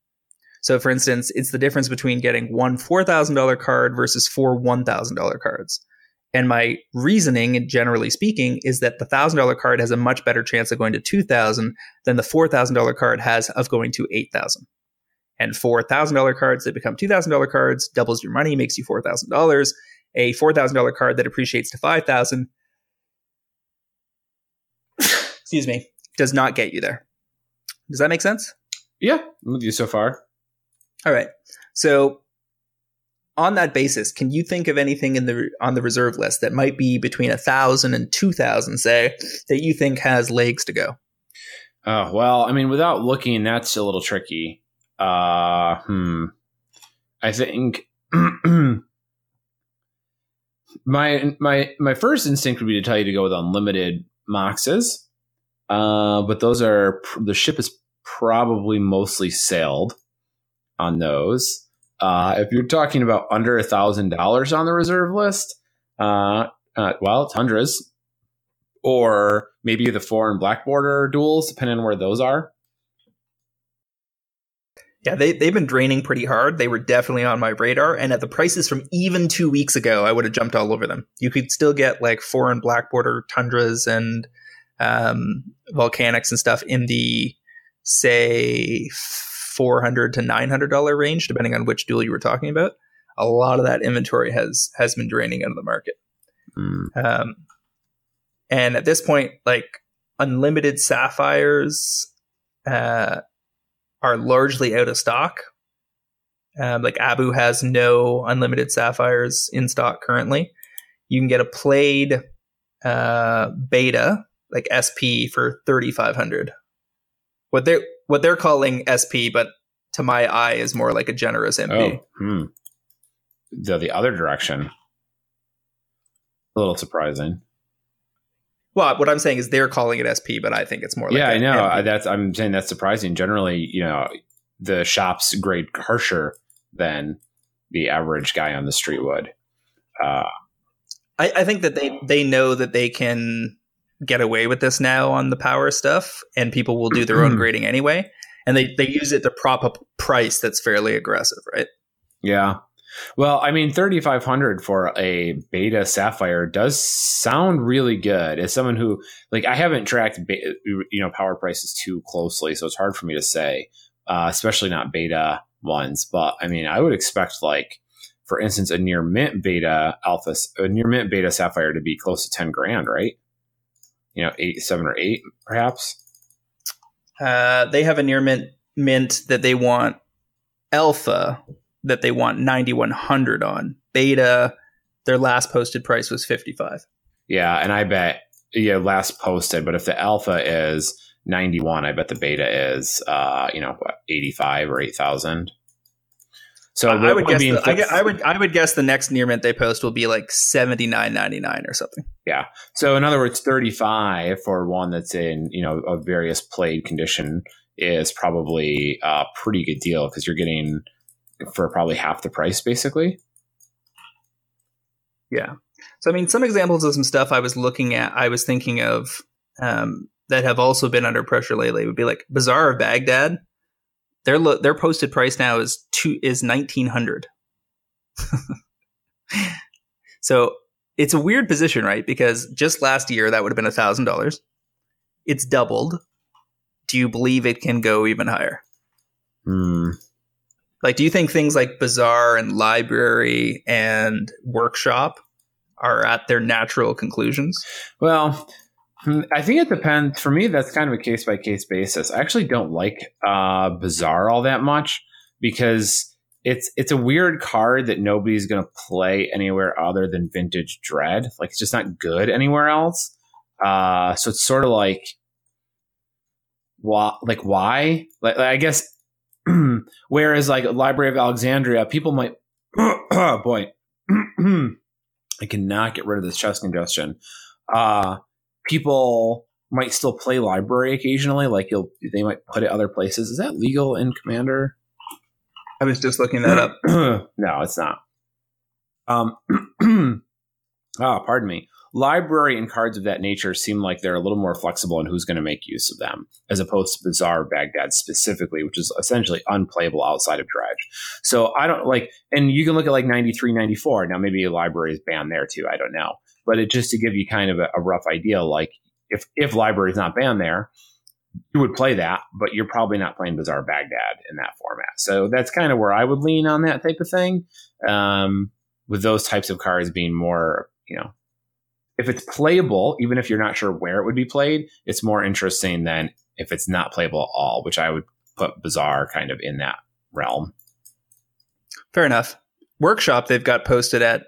A: So, for instance, it's the difference between getting one $4,000 card versus four $1,000 cards. And my reasoning, generally speaking, is that the $1,000 card has a much better chance of going to 2000 than the $4,000 card has of going to 8000 And for $1,000 cards that become $2,000 cards, doubles your money, makes you $4,000. A $4,000 card that appreciates to 5000 excuse me, does not get you there. Does that make sense?
B: Yeah, I'm with you so far.
A: All right. So on that basis, can you think of anything in the on the reserve list that might be between a thousand and two thousand, say, that you think has legs to go?
B: Oh well, I mean, without looking, that's a little tricky. Uh, hmm. I think [CLEARS THROAT] my my my first instinct would be to tell you to go with unlimited moxes, uh, but those are the ship is probably mostly sailed on those. Uh, if you're talking about under a thousand dollars on the reserve list, uh, uh, well, tundras, or maybe the foreign black border duels, depending on where those are.
A: Yeah, they, they've been draining pretty hard. They were definitely on my radar. And at the prices from even two weeks ago, I would have jumped all over them. You could still get like foreign black border tundras and um, volcanics and stuff in the, say, 400 to 900 dollar range depending on which duel you were talking about a lot of that inventory has has been draining out of the market mm. um, and at this point like unlimited sapphires uh, are largely out of stock Um, like Abu has no unlimited sapphires in stock currently. You can get a played uh, beta like SP for thirty five hundred. What they're what they're calling SP, but to my eye is more like a generous MP.
B: Oh, hmm. The the other direction. A little surprising.
A: Well, what I'm saying is they're calling it SP, but I think it's more. like
B: yeah,
A: I
B: know. That's I'm saying that's surprising. Generally, you know, the shops grade harsher than the average guy on the street would. Uh,
A: I, I think that they they know that they can get away with this now on the power stuff, and people will do their own [CLEARS THROAT] grading anyway, and they they use it to prop up price that's fairly aggressive, right?
B: Yeah. Well, I mean, 3500 for a beta sapphire does sound really good. As someone who, like, I haven't tracked, you know, power prices too closely, so it's hard for me to say, uh, especially not beta ones. But I mean, I would expect, like, for instance, a near mint beta alpha, a near mint beta sapphire to be close to 10 grand, right? You know, eight, seven, or eight, perhaps.
A: Uh, they have a near mint mint that they want alpha that they want 9100 on. Beta, their last posted price was 55.
B: Yeah, and I bet yeah, last posted, but if the alpha is 91, I bet the beta is uh, you know, what, 85 or 8000.
A: So I would guess the, I, I, would I would guess the next near mint they post will be like seventy nine ninety nine or something.
B: Yeah. So in other words, thirty five for one that's in you know a various played condition is probably a pretty good deal because you're getting for probably half the price, basically.
A: Yeah. So I mean, some examples of some stuff I was looking at, I was thinking of um, that have also been under pressure lately would be like Bazaar of Baghdad. Their lo- their posted price now is two is nineteen hundred. [LAUGHS] so it's a weird position, right? Because just last year that would have been a thousand dollars. It's doubled. Do you believe it can go even higher?
B: Hmm.
A: Like, do you think things like Bazaar and Library and Workshop are at their natural conclusions?
B: Well, I think it depends. For me, that's kind of a case by case basis. I actually don't like uh, Bazaar all that much because it's it's a weird card that nobody's going to play anywhere other than Vintage Dredge. Like, it's just not good anywhere else. Uh, so it's sort of like, why? Like, why? Like, I guess [CLEARS THROAT] Whereas like Library of Alexandria, people might [COUGHS] oh boy. [COUGHS] I cannot get rid of this chest congestion. Uh people might still play library occasionally, like you'll they might put it other places. Is that legal in Commander?
A: I was just looking that up. [CLEARS THROAT]
B: no, it's not. Um [CLEARS THROAT] ah, pardon me library and cards of that nature seem like they're a little more flexible in who's going to make use of them, as opposed to Bazaar Baghdad specifically, which is essentially unplayable outside of Dredge. So I don't like, and you can look at like 93, 94. Now, maybe a library is banned there too. I don't know. But it just to give you kind of a, a rough idea, like if, if library is not banned there, you would play that, but you're probably not playing Bazaar Baghdad in that format. So that's kind of where I would lean on that type of thing. Um, with those types of cards being more, you know, if it's playable, even if you're not sure where it would be played, it's more interesting than if it's not playable at all, which I would put Bazaar kind of in that realm.
A: Fair enough. Workshop they've got posted at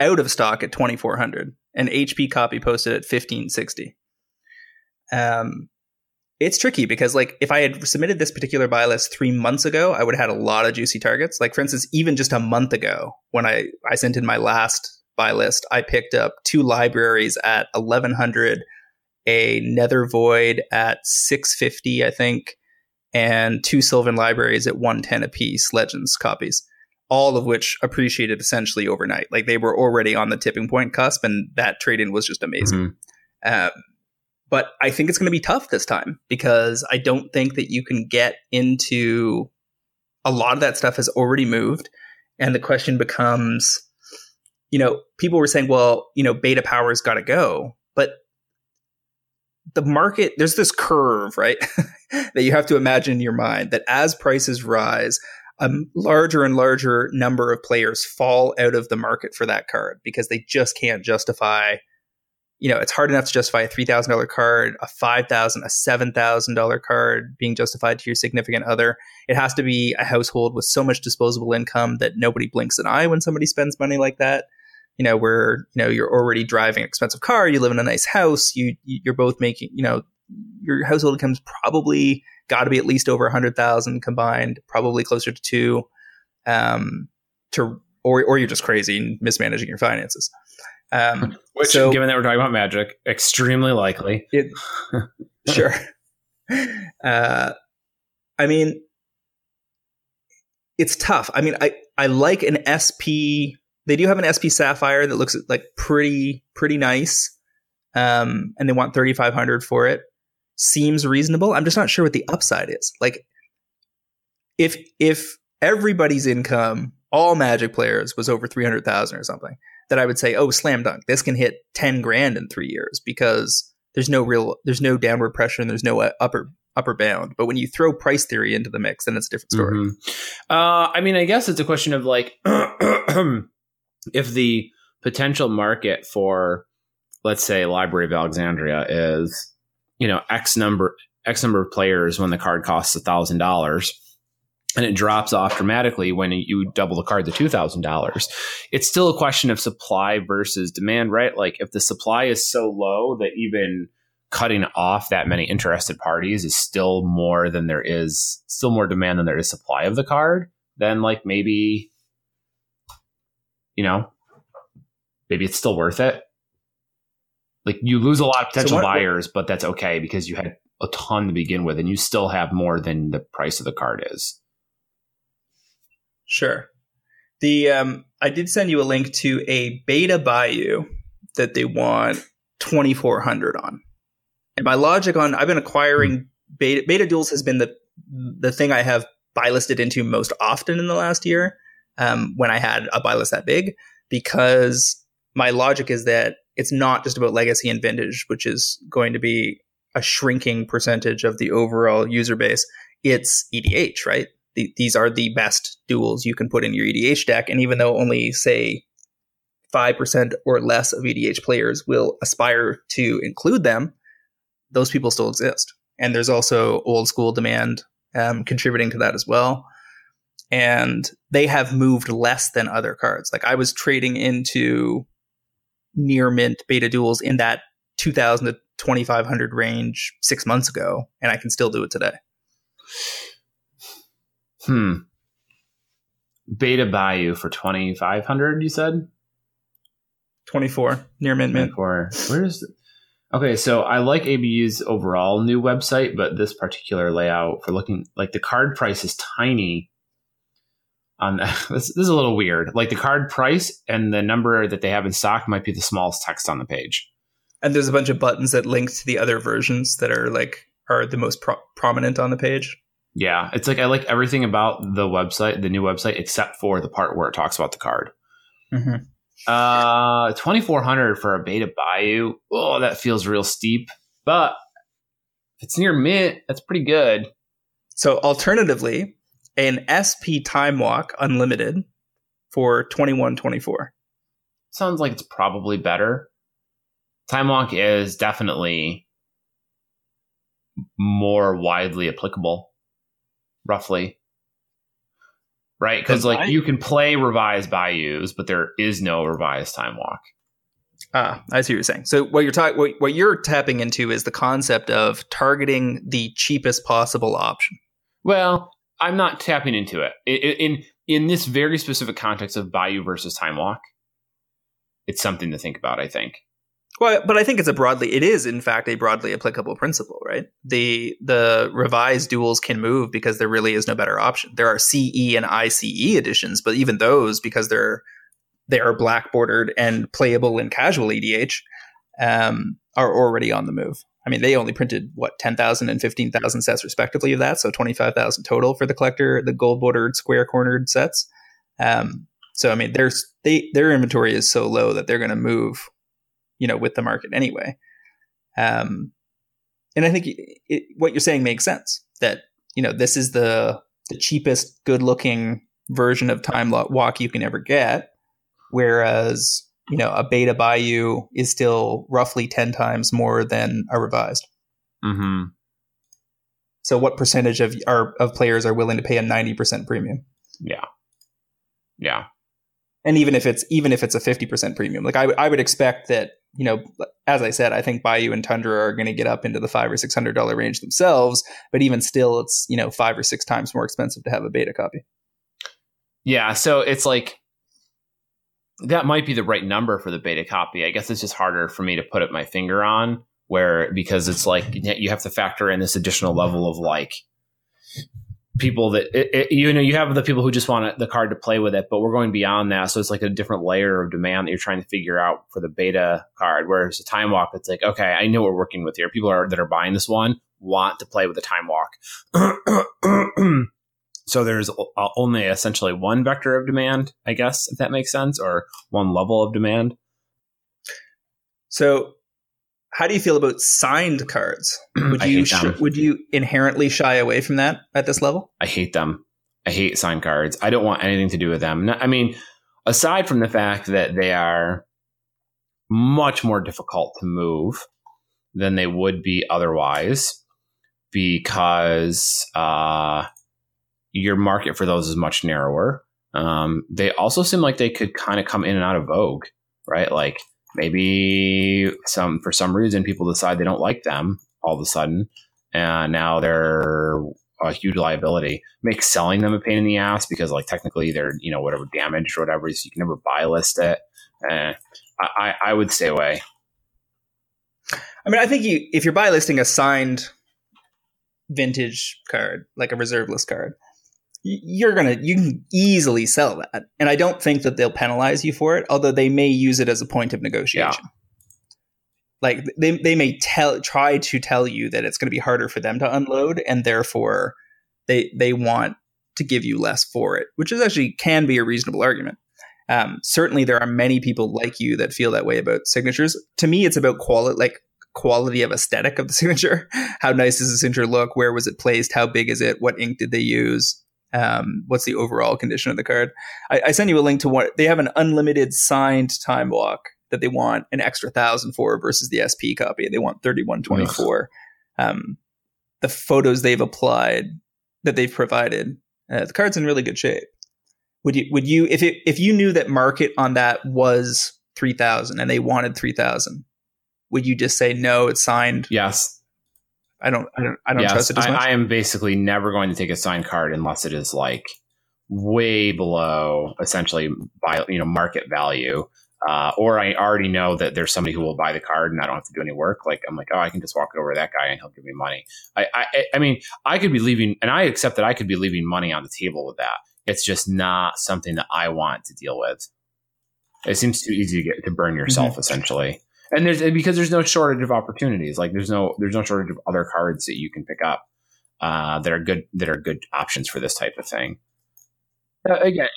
A: out of stock at 2400 and HP copy posted at 1560. Um it's tricky because like if I had submitted this particular buy list 3 months ago, I would have had a lot of juicy targets. Like for instance, even just a month ago when I I sent in my last buy list, I picked up two libraries at 1100, a Nether Void at 650, I think, and two Sylvan libraries at 110 apiece, Legends copies, all of which appreciated essentially overnight. Like they were already on the tipping point cusp, and that trade in was just amazing. Mm-hmm. Um, but I think it's going to be tough this time because I don't think that you can get into a lot of that stuff has already moved. And the question becomes you know, people were saying, well, you know, beta power's got to go, but the market, there's this curve, right? [LAUGHS] that you have to imagine in your mind that as prices rise, a larger and larger number of players fall out of the market for that card because they just can't justify you know, it's hard enough to justify a three thousand dollar card, a 5,000, a seven thousand dollar card being justified to your significant other. It has to be a household with so much disposable income that nobody blinks an eye when somebody spends money like that. You know, where you know you're already driving an expensive car, you live in a nice house, you you're both making, you know, your household income's probably got to be at least over a hundred thousand combined, probably closer to two. Um, to or or you're just crazy and mismanaging your finances. Um, [LAUGHS]
B: Which, so, given that we're talking about magic, extremely likely. It, [LAUGHS]
A: sure. Uh, I mean, it's tough. I mean, I I like an SP. They do have an SP Sapphire that looks like pretty pretty nice, um, and they want thirty five hundred for it. Seems reasonable. I'm just not sure what the upside is. Like, if if everybody's income, all Magic players, was over three hundred thousand or something, that I would say, oh, slam dunk, this can hit 10 grand in three years because there's no real, there's no downward pressure and there's no uh, upper upper bound. But when you throw price theory into the mix, then it's a different story.
B: Mm-hmm. Uh, I mean, I guess it's a question of like, [CLEARS THROAT] if the potential market for, let's say, Library of Alexandria is, you know, X number, X number of players when the card costs a thousand dollars and it drops off dramatically when you double the card to $2,000. It's still a question of supply versus demand, right? Like if the supply is so low that even cutting off that many interested parties is still more than there is, still more demand than there is supply of the card, then like maybe, you know, maybe it's still worth it. Like you lose a lot of potential so what, buyers, but that's okay because you had a ton to begin with and you still have more than the price of the card is.
A: Sure. The um, I did send you a link to a beta Bayou that they want 2400 on. And my logic on I've been acquiring beta beta duels has been the the thing I have buy listed into most often in the last year um, when I had a buy list that big because my logic is that it's not just about legacy and vintage, which is going to be a shrinking percentage of the overall user base. It's EDH, right? the, these are the best duels you can put in your EDH deck. And even though only, say, 5% or less of EDH players will aspire to include them, those people still exist. And there's also old school demand um, contributing to that as well. And they have moved less than other cards. Like I was trading into near mint beta duels in that 2000 to 2500 range six months ago, and I can still do it today.
B: Hmm. Beta Bayou for 2500 you said?
A: 24 near mint mint.
B: 24. Where's the, Okay, so I like ABU's overall new website, but this particular layout for looking like the card price is tiny. On [LAUGHS] this, this is a little weird. Like the card price and the number that they have in stock might be the smallest text on the page.
A: And there's a bunch of buttons that link to the other versions that are like are the most pro- prominent on the page.
B: Yeah, it's like I like everything about the website, the new website, except for the part where it talks about the card. Mm-hmm. Uh, twenty four hundred for a beta Bayou. Oh, that feels real steep. But if it's near mint, that's pretty good.
A: So, alternatively, an SP Time Walk Unlimited for twenty one twenty four.
B: Sounds like it's probably better. Time Walk is definitely more widely applicable roughly. Right? Because like I, you can play revised bayous, but there is no revised time walk.
A: Ah, I see what you're saying. So what you're talking, what, what you're tapping into is the concept of targeting the cheapest possible option.
B: Well, I'm not tapping into it in in this very specific context of Bayou versus Time Walk. It's something to think about. I think.
A: Well, but I think it's a broadly it is in fact a broadly applicable principle, right? The the revised duels can move because there really is no better option. There are CE and ICE editions, but even those because they're they are black bordered and playable in casual EDH um, are already on the move. I mean, they only printed what 10,000 and 15,000 sets respectively of that, so 25,000 total for the collector, the gold bordered square cornered sets. Um, so I mean, there's they their inventory is so low that they're going to move you know with the market anyway. Um, and I think it, what you're saying makes sense that you know this is the the cheapest, good looking version of time walk you can ever get, whereas you know, a beta Bayou is still roughly 10 times more than a revised.
B: hmm
A: So what percentage of our of players are willing to pay a 90% premium?
B: Yeah. Yeah.
A: And even if it's even if it's a 50% premium, like I, w- I would expect that, you know, as I said, I think Bayou and Tundra are going to get up into the five or six hundred dollar range themselves. But even still, it's you know five or six times more expensive to have a beta copy.
B: Yeah. So it's like that might be the right number for the beta copy. I guess it's just harder for me to put up my finger on where because it's like you have to factor in this additional level of like people that it, it, you know you have the people who just want the card to play with it but we're going beyond that. So it's like a different layer of demand that you're trying to figure out for the beta card whereas the time walk. It's like okay i know we're working with here. People are that are buying this one want to play with the time walk [CLEARS THROAT] so there's only essentially one vector of demand i guess if that makes sense or one level of demand
A: So, how do you feel about signed cards? [CLEARS THROAT] Would you sh- would you inherently shy away from that at this level?
B: I hate them. I hate signed cards. I don't want anything to do with them. I mean, aside from the fact that they are much more difficult to move than they would be otherwise, because uh, your market for those is much narrower. Um, they also seem like they could kind of come in and out of vogue, right? Like maybe some for some reason people decide they don't like them all of a sudden, and now they're a huge liability. Makes selling them a pain in the ass because like technically they're you know whatever damaged or whatever, so you can never buy list it. Eh, I, I would stay away.
A: I mean, I think you if you're buy listing a signed vintage card, like a reserve list card, you're gonna you can easily sell that, and I don't think that they'll penalize you for it. Although they may use it as a point of negotiation. Like they they may tell try to tell you that it's going to be harder for them to unload, and therefore they they want to give you less for it, which is actually can be a reasonable argument. Um, certainly, there are many people like you that feel that way about signatures. To me, it's about quality, like quality of aesthetic of the [LAUGHS] signature. How nice does the signature look? Where was it placed? How big is it? What ink did they use? Um, what's the overall condition of the card? I, I send you a link to what they have an unlimited signed time walk that they want an extra thousand for versus the SP copy. They want thirty one twenty four. Um, the photos they've applied that they've provided, uh, the card's in really good shape. Would you would you if it if you knew that market on that was three thousand and they wanted three thousand, would you just say no? It's signed.
B: Yes,
A: I don't. I don't. I don't
B: yes.
A: trust it as much.
B: I, I am basically never going to take a signed card unless it is like way below essentially by you know market value. Uh, or I already know that there's somebody who will buy the card and I don't have to do any work. Like I'm like, oh, I can just walk it over to that guy and he'll give me money. I, I, I mean, I could be leaving, and I accept that I could be leaving money on the table with that. It's just not something that I want to deal with. It seems too easy to get to burn yourself, essentially. And there's and because there's no shortage of opportunities. Like there's no there's no shortage of other cards that you can pick up uh, that are good that are good options for this type of thing. Uh, again,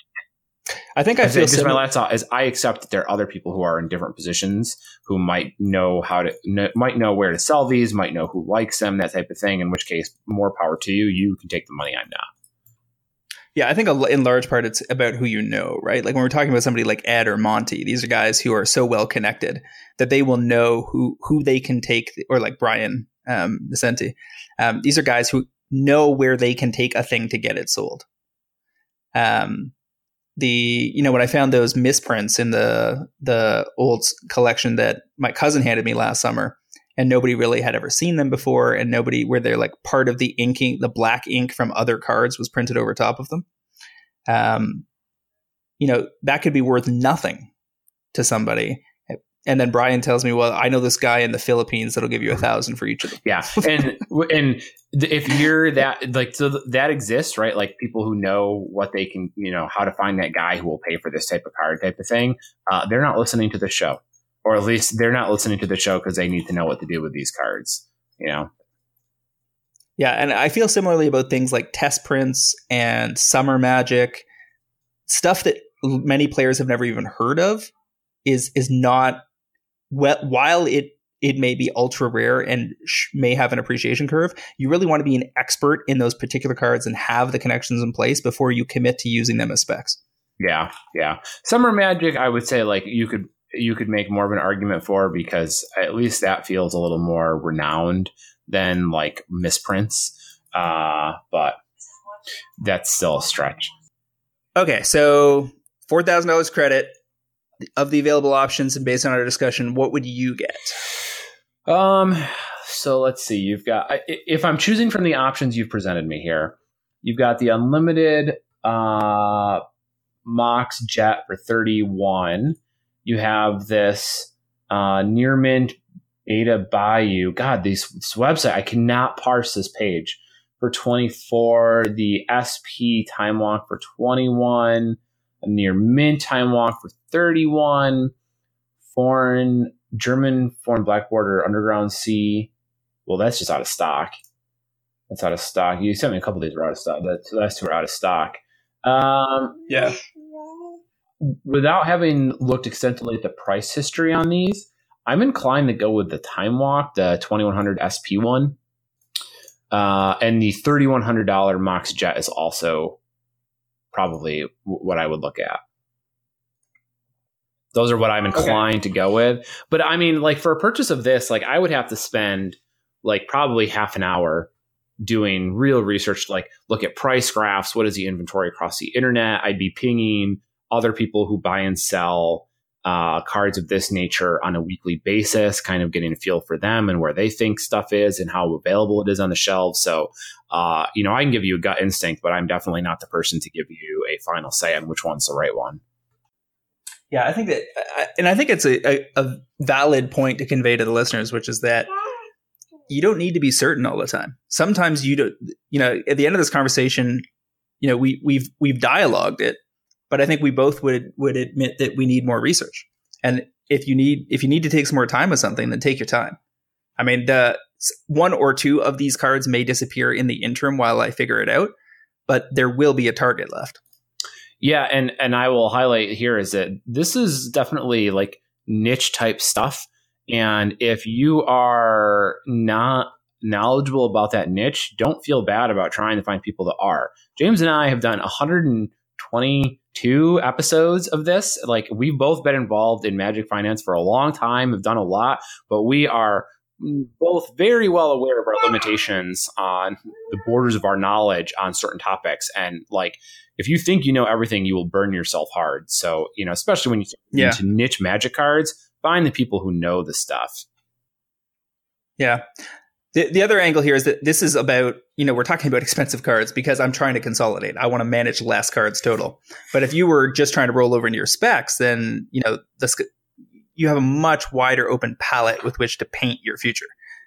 A: I think I
B: I
A: feel
B: just my last thought is I accept that there are other people who are in different positions who might know how to kn- might know where to sell these, might know who likes them, that type of thing. In which case, more power to you. You can take the money. I'm not.
A: Yeah, I think in large part it's about who you know, right? Like when we're talking about somebody like Ed or Monty, these are guys who are so well connected that they will know who who they can take, or like Brian um, Vicente. Um, these are guys who know where they can take a thing to get it sold. Um, the you know when I found those misprints in the the old collection that my cousin handed me last summer, and nobody really had ever seen them before, and nobody where they're like part of the inking, the black ink from other cards was printed over top of them. Um, you know that could be worth nothing to somebody. And then Brian tells me, "Well, I know this guy in the Philippines that'll give you a thousand for each of them."
B: Yeah, and [LAUGHS] and if you're that like so that exists, right? Like people who know what they can, you know, how to find that guy who will pay for this type of card, type of thing. Uh, they're not listening to the show, or at least they're not listening to the show because they need to know what to do with these cards. You know,
A: Yeah, and I feel similarly about things like test prints and summer magic, stuff that many players have never even heard of. Is is not well, while it it may be ultra rare and sh- may have an appreciation curve. You really want to be an expert in those particular cards and have the connections in place before you commit to using them as specs.
B: Yeah, yeah. Summer Magic, I would say, like you could you could make more of an argument for because at least that feels a little more renowned than like misprints. Uh, but that's still a stretch.
A: Okay, so four thousand dollars credit of the available options, and based on our discussion, what would you get?
B: Um, so let's see. You've got if I'm choosing from the options you've presented me here, you've got the unlimited uh Mox Jet for 31. You have this uh, near mint beta bayou. God, this website, I cannot parse this page for 24. The SP time walk for 21. A near mint time walk for 31. Foreign German foreign black border underground sea. Well, that's just out of stock. That's out of stock. You sent me a couple of these were out of stock. The last two are out of stock. Um,
A: yeah
B: without having looked extensively at the price history on these, I'm inclined to go with the Time Walk, the 2100 SP one. Uh, and the $3,100 Mox Jet is also probably w- what I would look at. Those are what I'm inclined okay. to go with. But I mean, like for a purchase of this, like I would have to spend like probably half an hour doing real research, like look at price graphs. What is the inventory across the internet? I'd be pinging other people who buy and sell uh, cards of this nature on a weekly basis, kind of getting a feel for them and where they think stuff is and how available it is on the shelves. So, uh, you know, I can give you a gut instinct, but I'm definitely not the person to give you a final say on which one's the right one.
A: Yeah, I think that, and I think it's a, a, a valid point to convey to the listeners, which is that you don't need to be certain all the time. Sometimes you don't, you know, at the end of this conversation, you know, we, we've, we've dialogued it but I think we both would would admit that we need more research. And if you need if you need to take some more time with something, then take your time. I mean, the one or two of these cards may disappear in the interim while I figure it out, but there will be a target left.
B: Yeah, and and I will highlight here is that this is definitely like niche type stuff, and if you are not knowledgeable about that niche, don't feel bad about trying to find people that are. James and I have done 120 two episodes of this. Like we've both been involved in magic finance for a long time, have done a lot, but we are both very well aware of our limitations on the borders of our knowledge on certain topics. And like, if you think you know everything, you will burn yourself hard. So, you know, especially when you get yeah. into niche magic cards, find the people who know the stuff.
A: Yeah. The, the other angle here is that this is about, you know, we're talking about expensive cards because I'm trying to consolidate. I want to manage less cards total. But if you were just trying to roll over into your specs, then, you know, this, you have a much wider open palette with which to paint your future.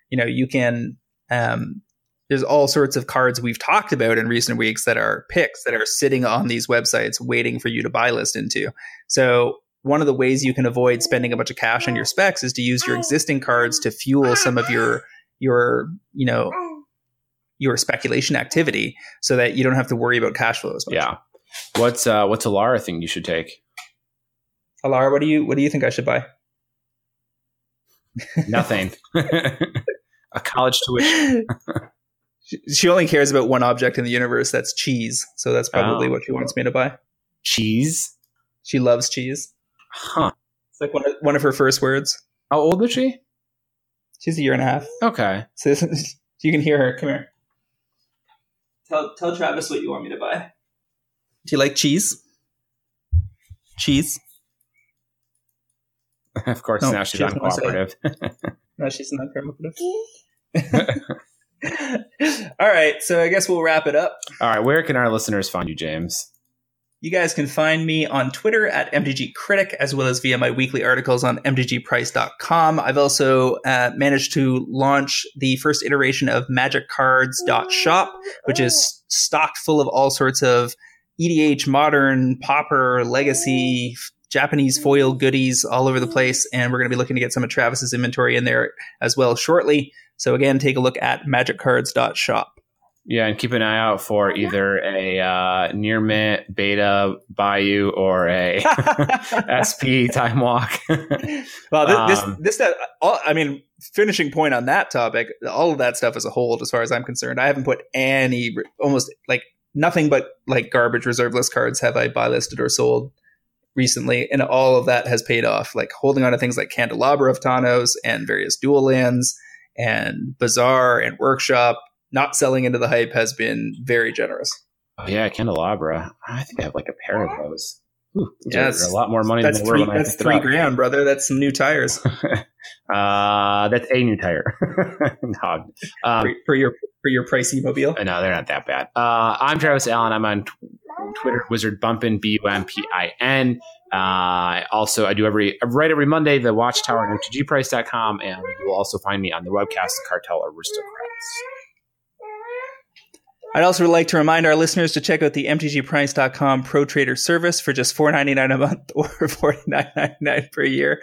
A: You know, you can, um, there's all sorts of cards we've talked about in recent weeks that are picks that are sitting on these websites waiting for you to buy list into. So one of the ways you can avoid spending a bunch of cash on your specs is to use your existing cards to fuel some of your your you know [GASPS] your speculation activity so that you don't have to worry about cash flows.
B: Yeah. What's uh what's Alara thing you should take?
A: Alara, what do you what do you think I should buy?
B: Nothing. [LAUGHS] [LAUGHS] a college tuition. [LAUGHS]
A: she only cares about one object in the universe. That's cheese. So that's probably oh. what she wants me to buy.
B: Cheese.
A: She loves cheese.
B: Huh.
A: It's like one of, one of her first words.
B: How old is she?
A: She's a year and a half.
B: Okay.
A: So [LAUGHS] you can hear her. Come here. Tell tell Travis what you want me to buy. Do you like cheese? Cheese. [LAUGHS]
B: of course, no, now she's she uncooperative. [LAUGHS]
A: no, she's not cooperative. All right, so I guess we'll wrap it up.
B: All right, where can our listeners find you, James?
A: You guys can find me on Twitter at MTG Critic, as well as via my weekly articles on MTGPrice.com. I've also uh, managed to launch the first iteration of MagicCards.shop, which is stocked full of all sorts of EDH, modern, Pauper, legacy, Japanese foil goodies all over the place. And we're going to be looking to get some of Travis's inventory in there as well shortly. So again, take a look at MagicCards.shop.
B: Yeah, and keep an eye out for either a uh, near mint beta bayou or a [LAUGHS] SP time walk. [LAUGHS]
A: well, this, um, this, this, all, I mean, finishing point on that topic, all of that stuff as a whole, as far as I'm concerned, I haven't put any, almost like nothing but like garbage reserve list cards have I buy listed or sold recently, and all of that has paid off. Like holding on to things like Candelabra of Tawnos and various dual lands and Bazaar and Workshop, not selling into the hype has been very generous.
B: Oh, yeah, Candelabra. I think I have like a pair of those. Ooh, yeah, a lot more money that's than three,
A: That's three grand, brother. That's some new tires. [LAUGHS]
B: uh, that's a new tire. [LAUGHS] no,
A: um, for, for, your for your pricey mobile.
B: No, they're not that bad. Uh, I'm Travis Allen. I'm on Twitter, Wizard Bumpin, B U M P I N. Uh, also, I do every right every Monday the Watchtower at mtgprice.com, and you will also find me on the webcast, The Cartel Aristocrats.
A: I'd also like to remind our listeners to check out the mtgprice.com pro trader service for just $4.99 a month [LAUGHS] or $49.99 per year.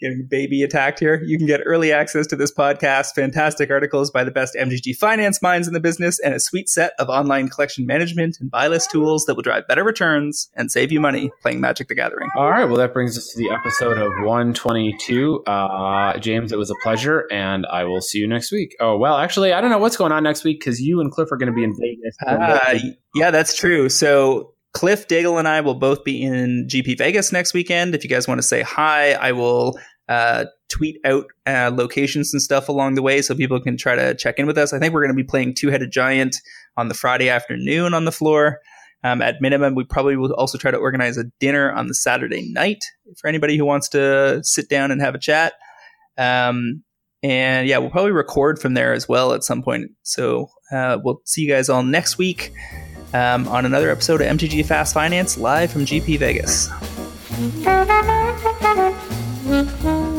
A: Getting baby attacked here. You can get early access to this podcast, fantastic articles by the best MTG finance minds in the business, and a sweet set of online collection management and buy list tools that will drive better returns and save you money playing Magic the Gathering.
B: All right. Well, that brings us to the episode of 122. Uh, James, it was a pleasure, and I will see you next week. Oh, well, actually, I don't know what's going on next week because you and Cliff are going to be in Vegas.
A: Uh, yeah, that's true. So Cliff Daigle and I will both be in GP Vegas next weekend. If you guys want to say hi, I will uh, tweet out uh, locations and stuff along the way so people can try to check in with us. I think we're going to be playing Two Headed Giant on the Friday afternoon on the floor. Um, at minimum, we probably will also try to organize a dinner on the Saturday night for anybody who wants to sit down and have a chat. Um, and yeah, we'll probably record from there as well at some point. So uh, we'll see you guys all next week um, on another episode of MTG Fast Finance live from GP Vegas. [LAUGHS]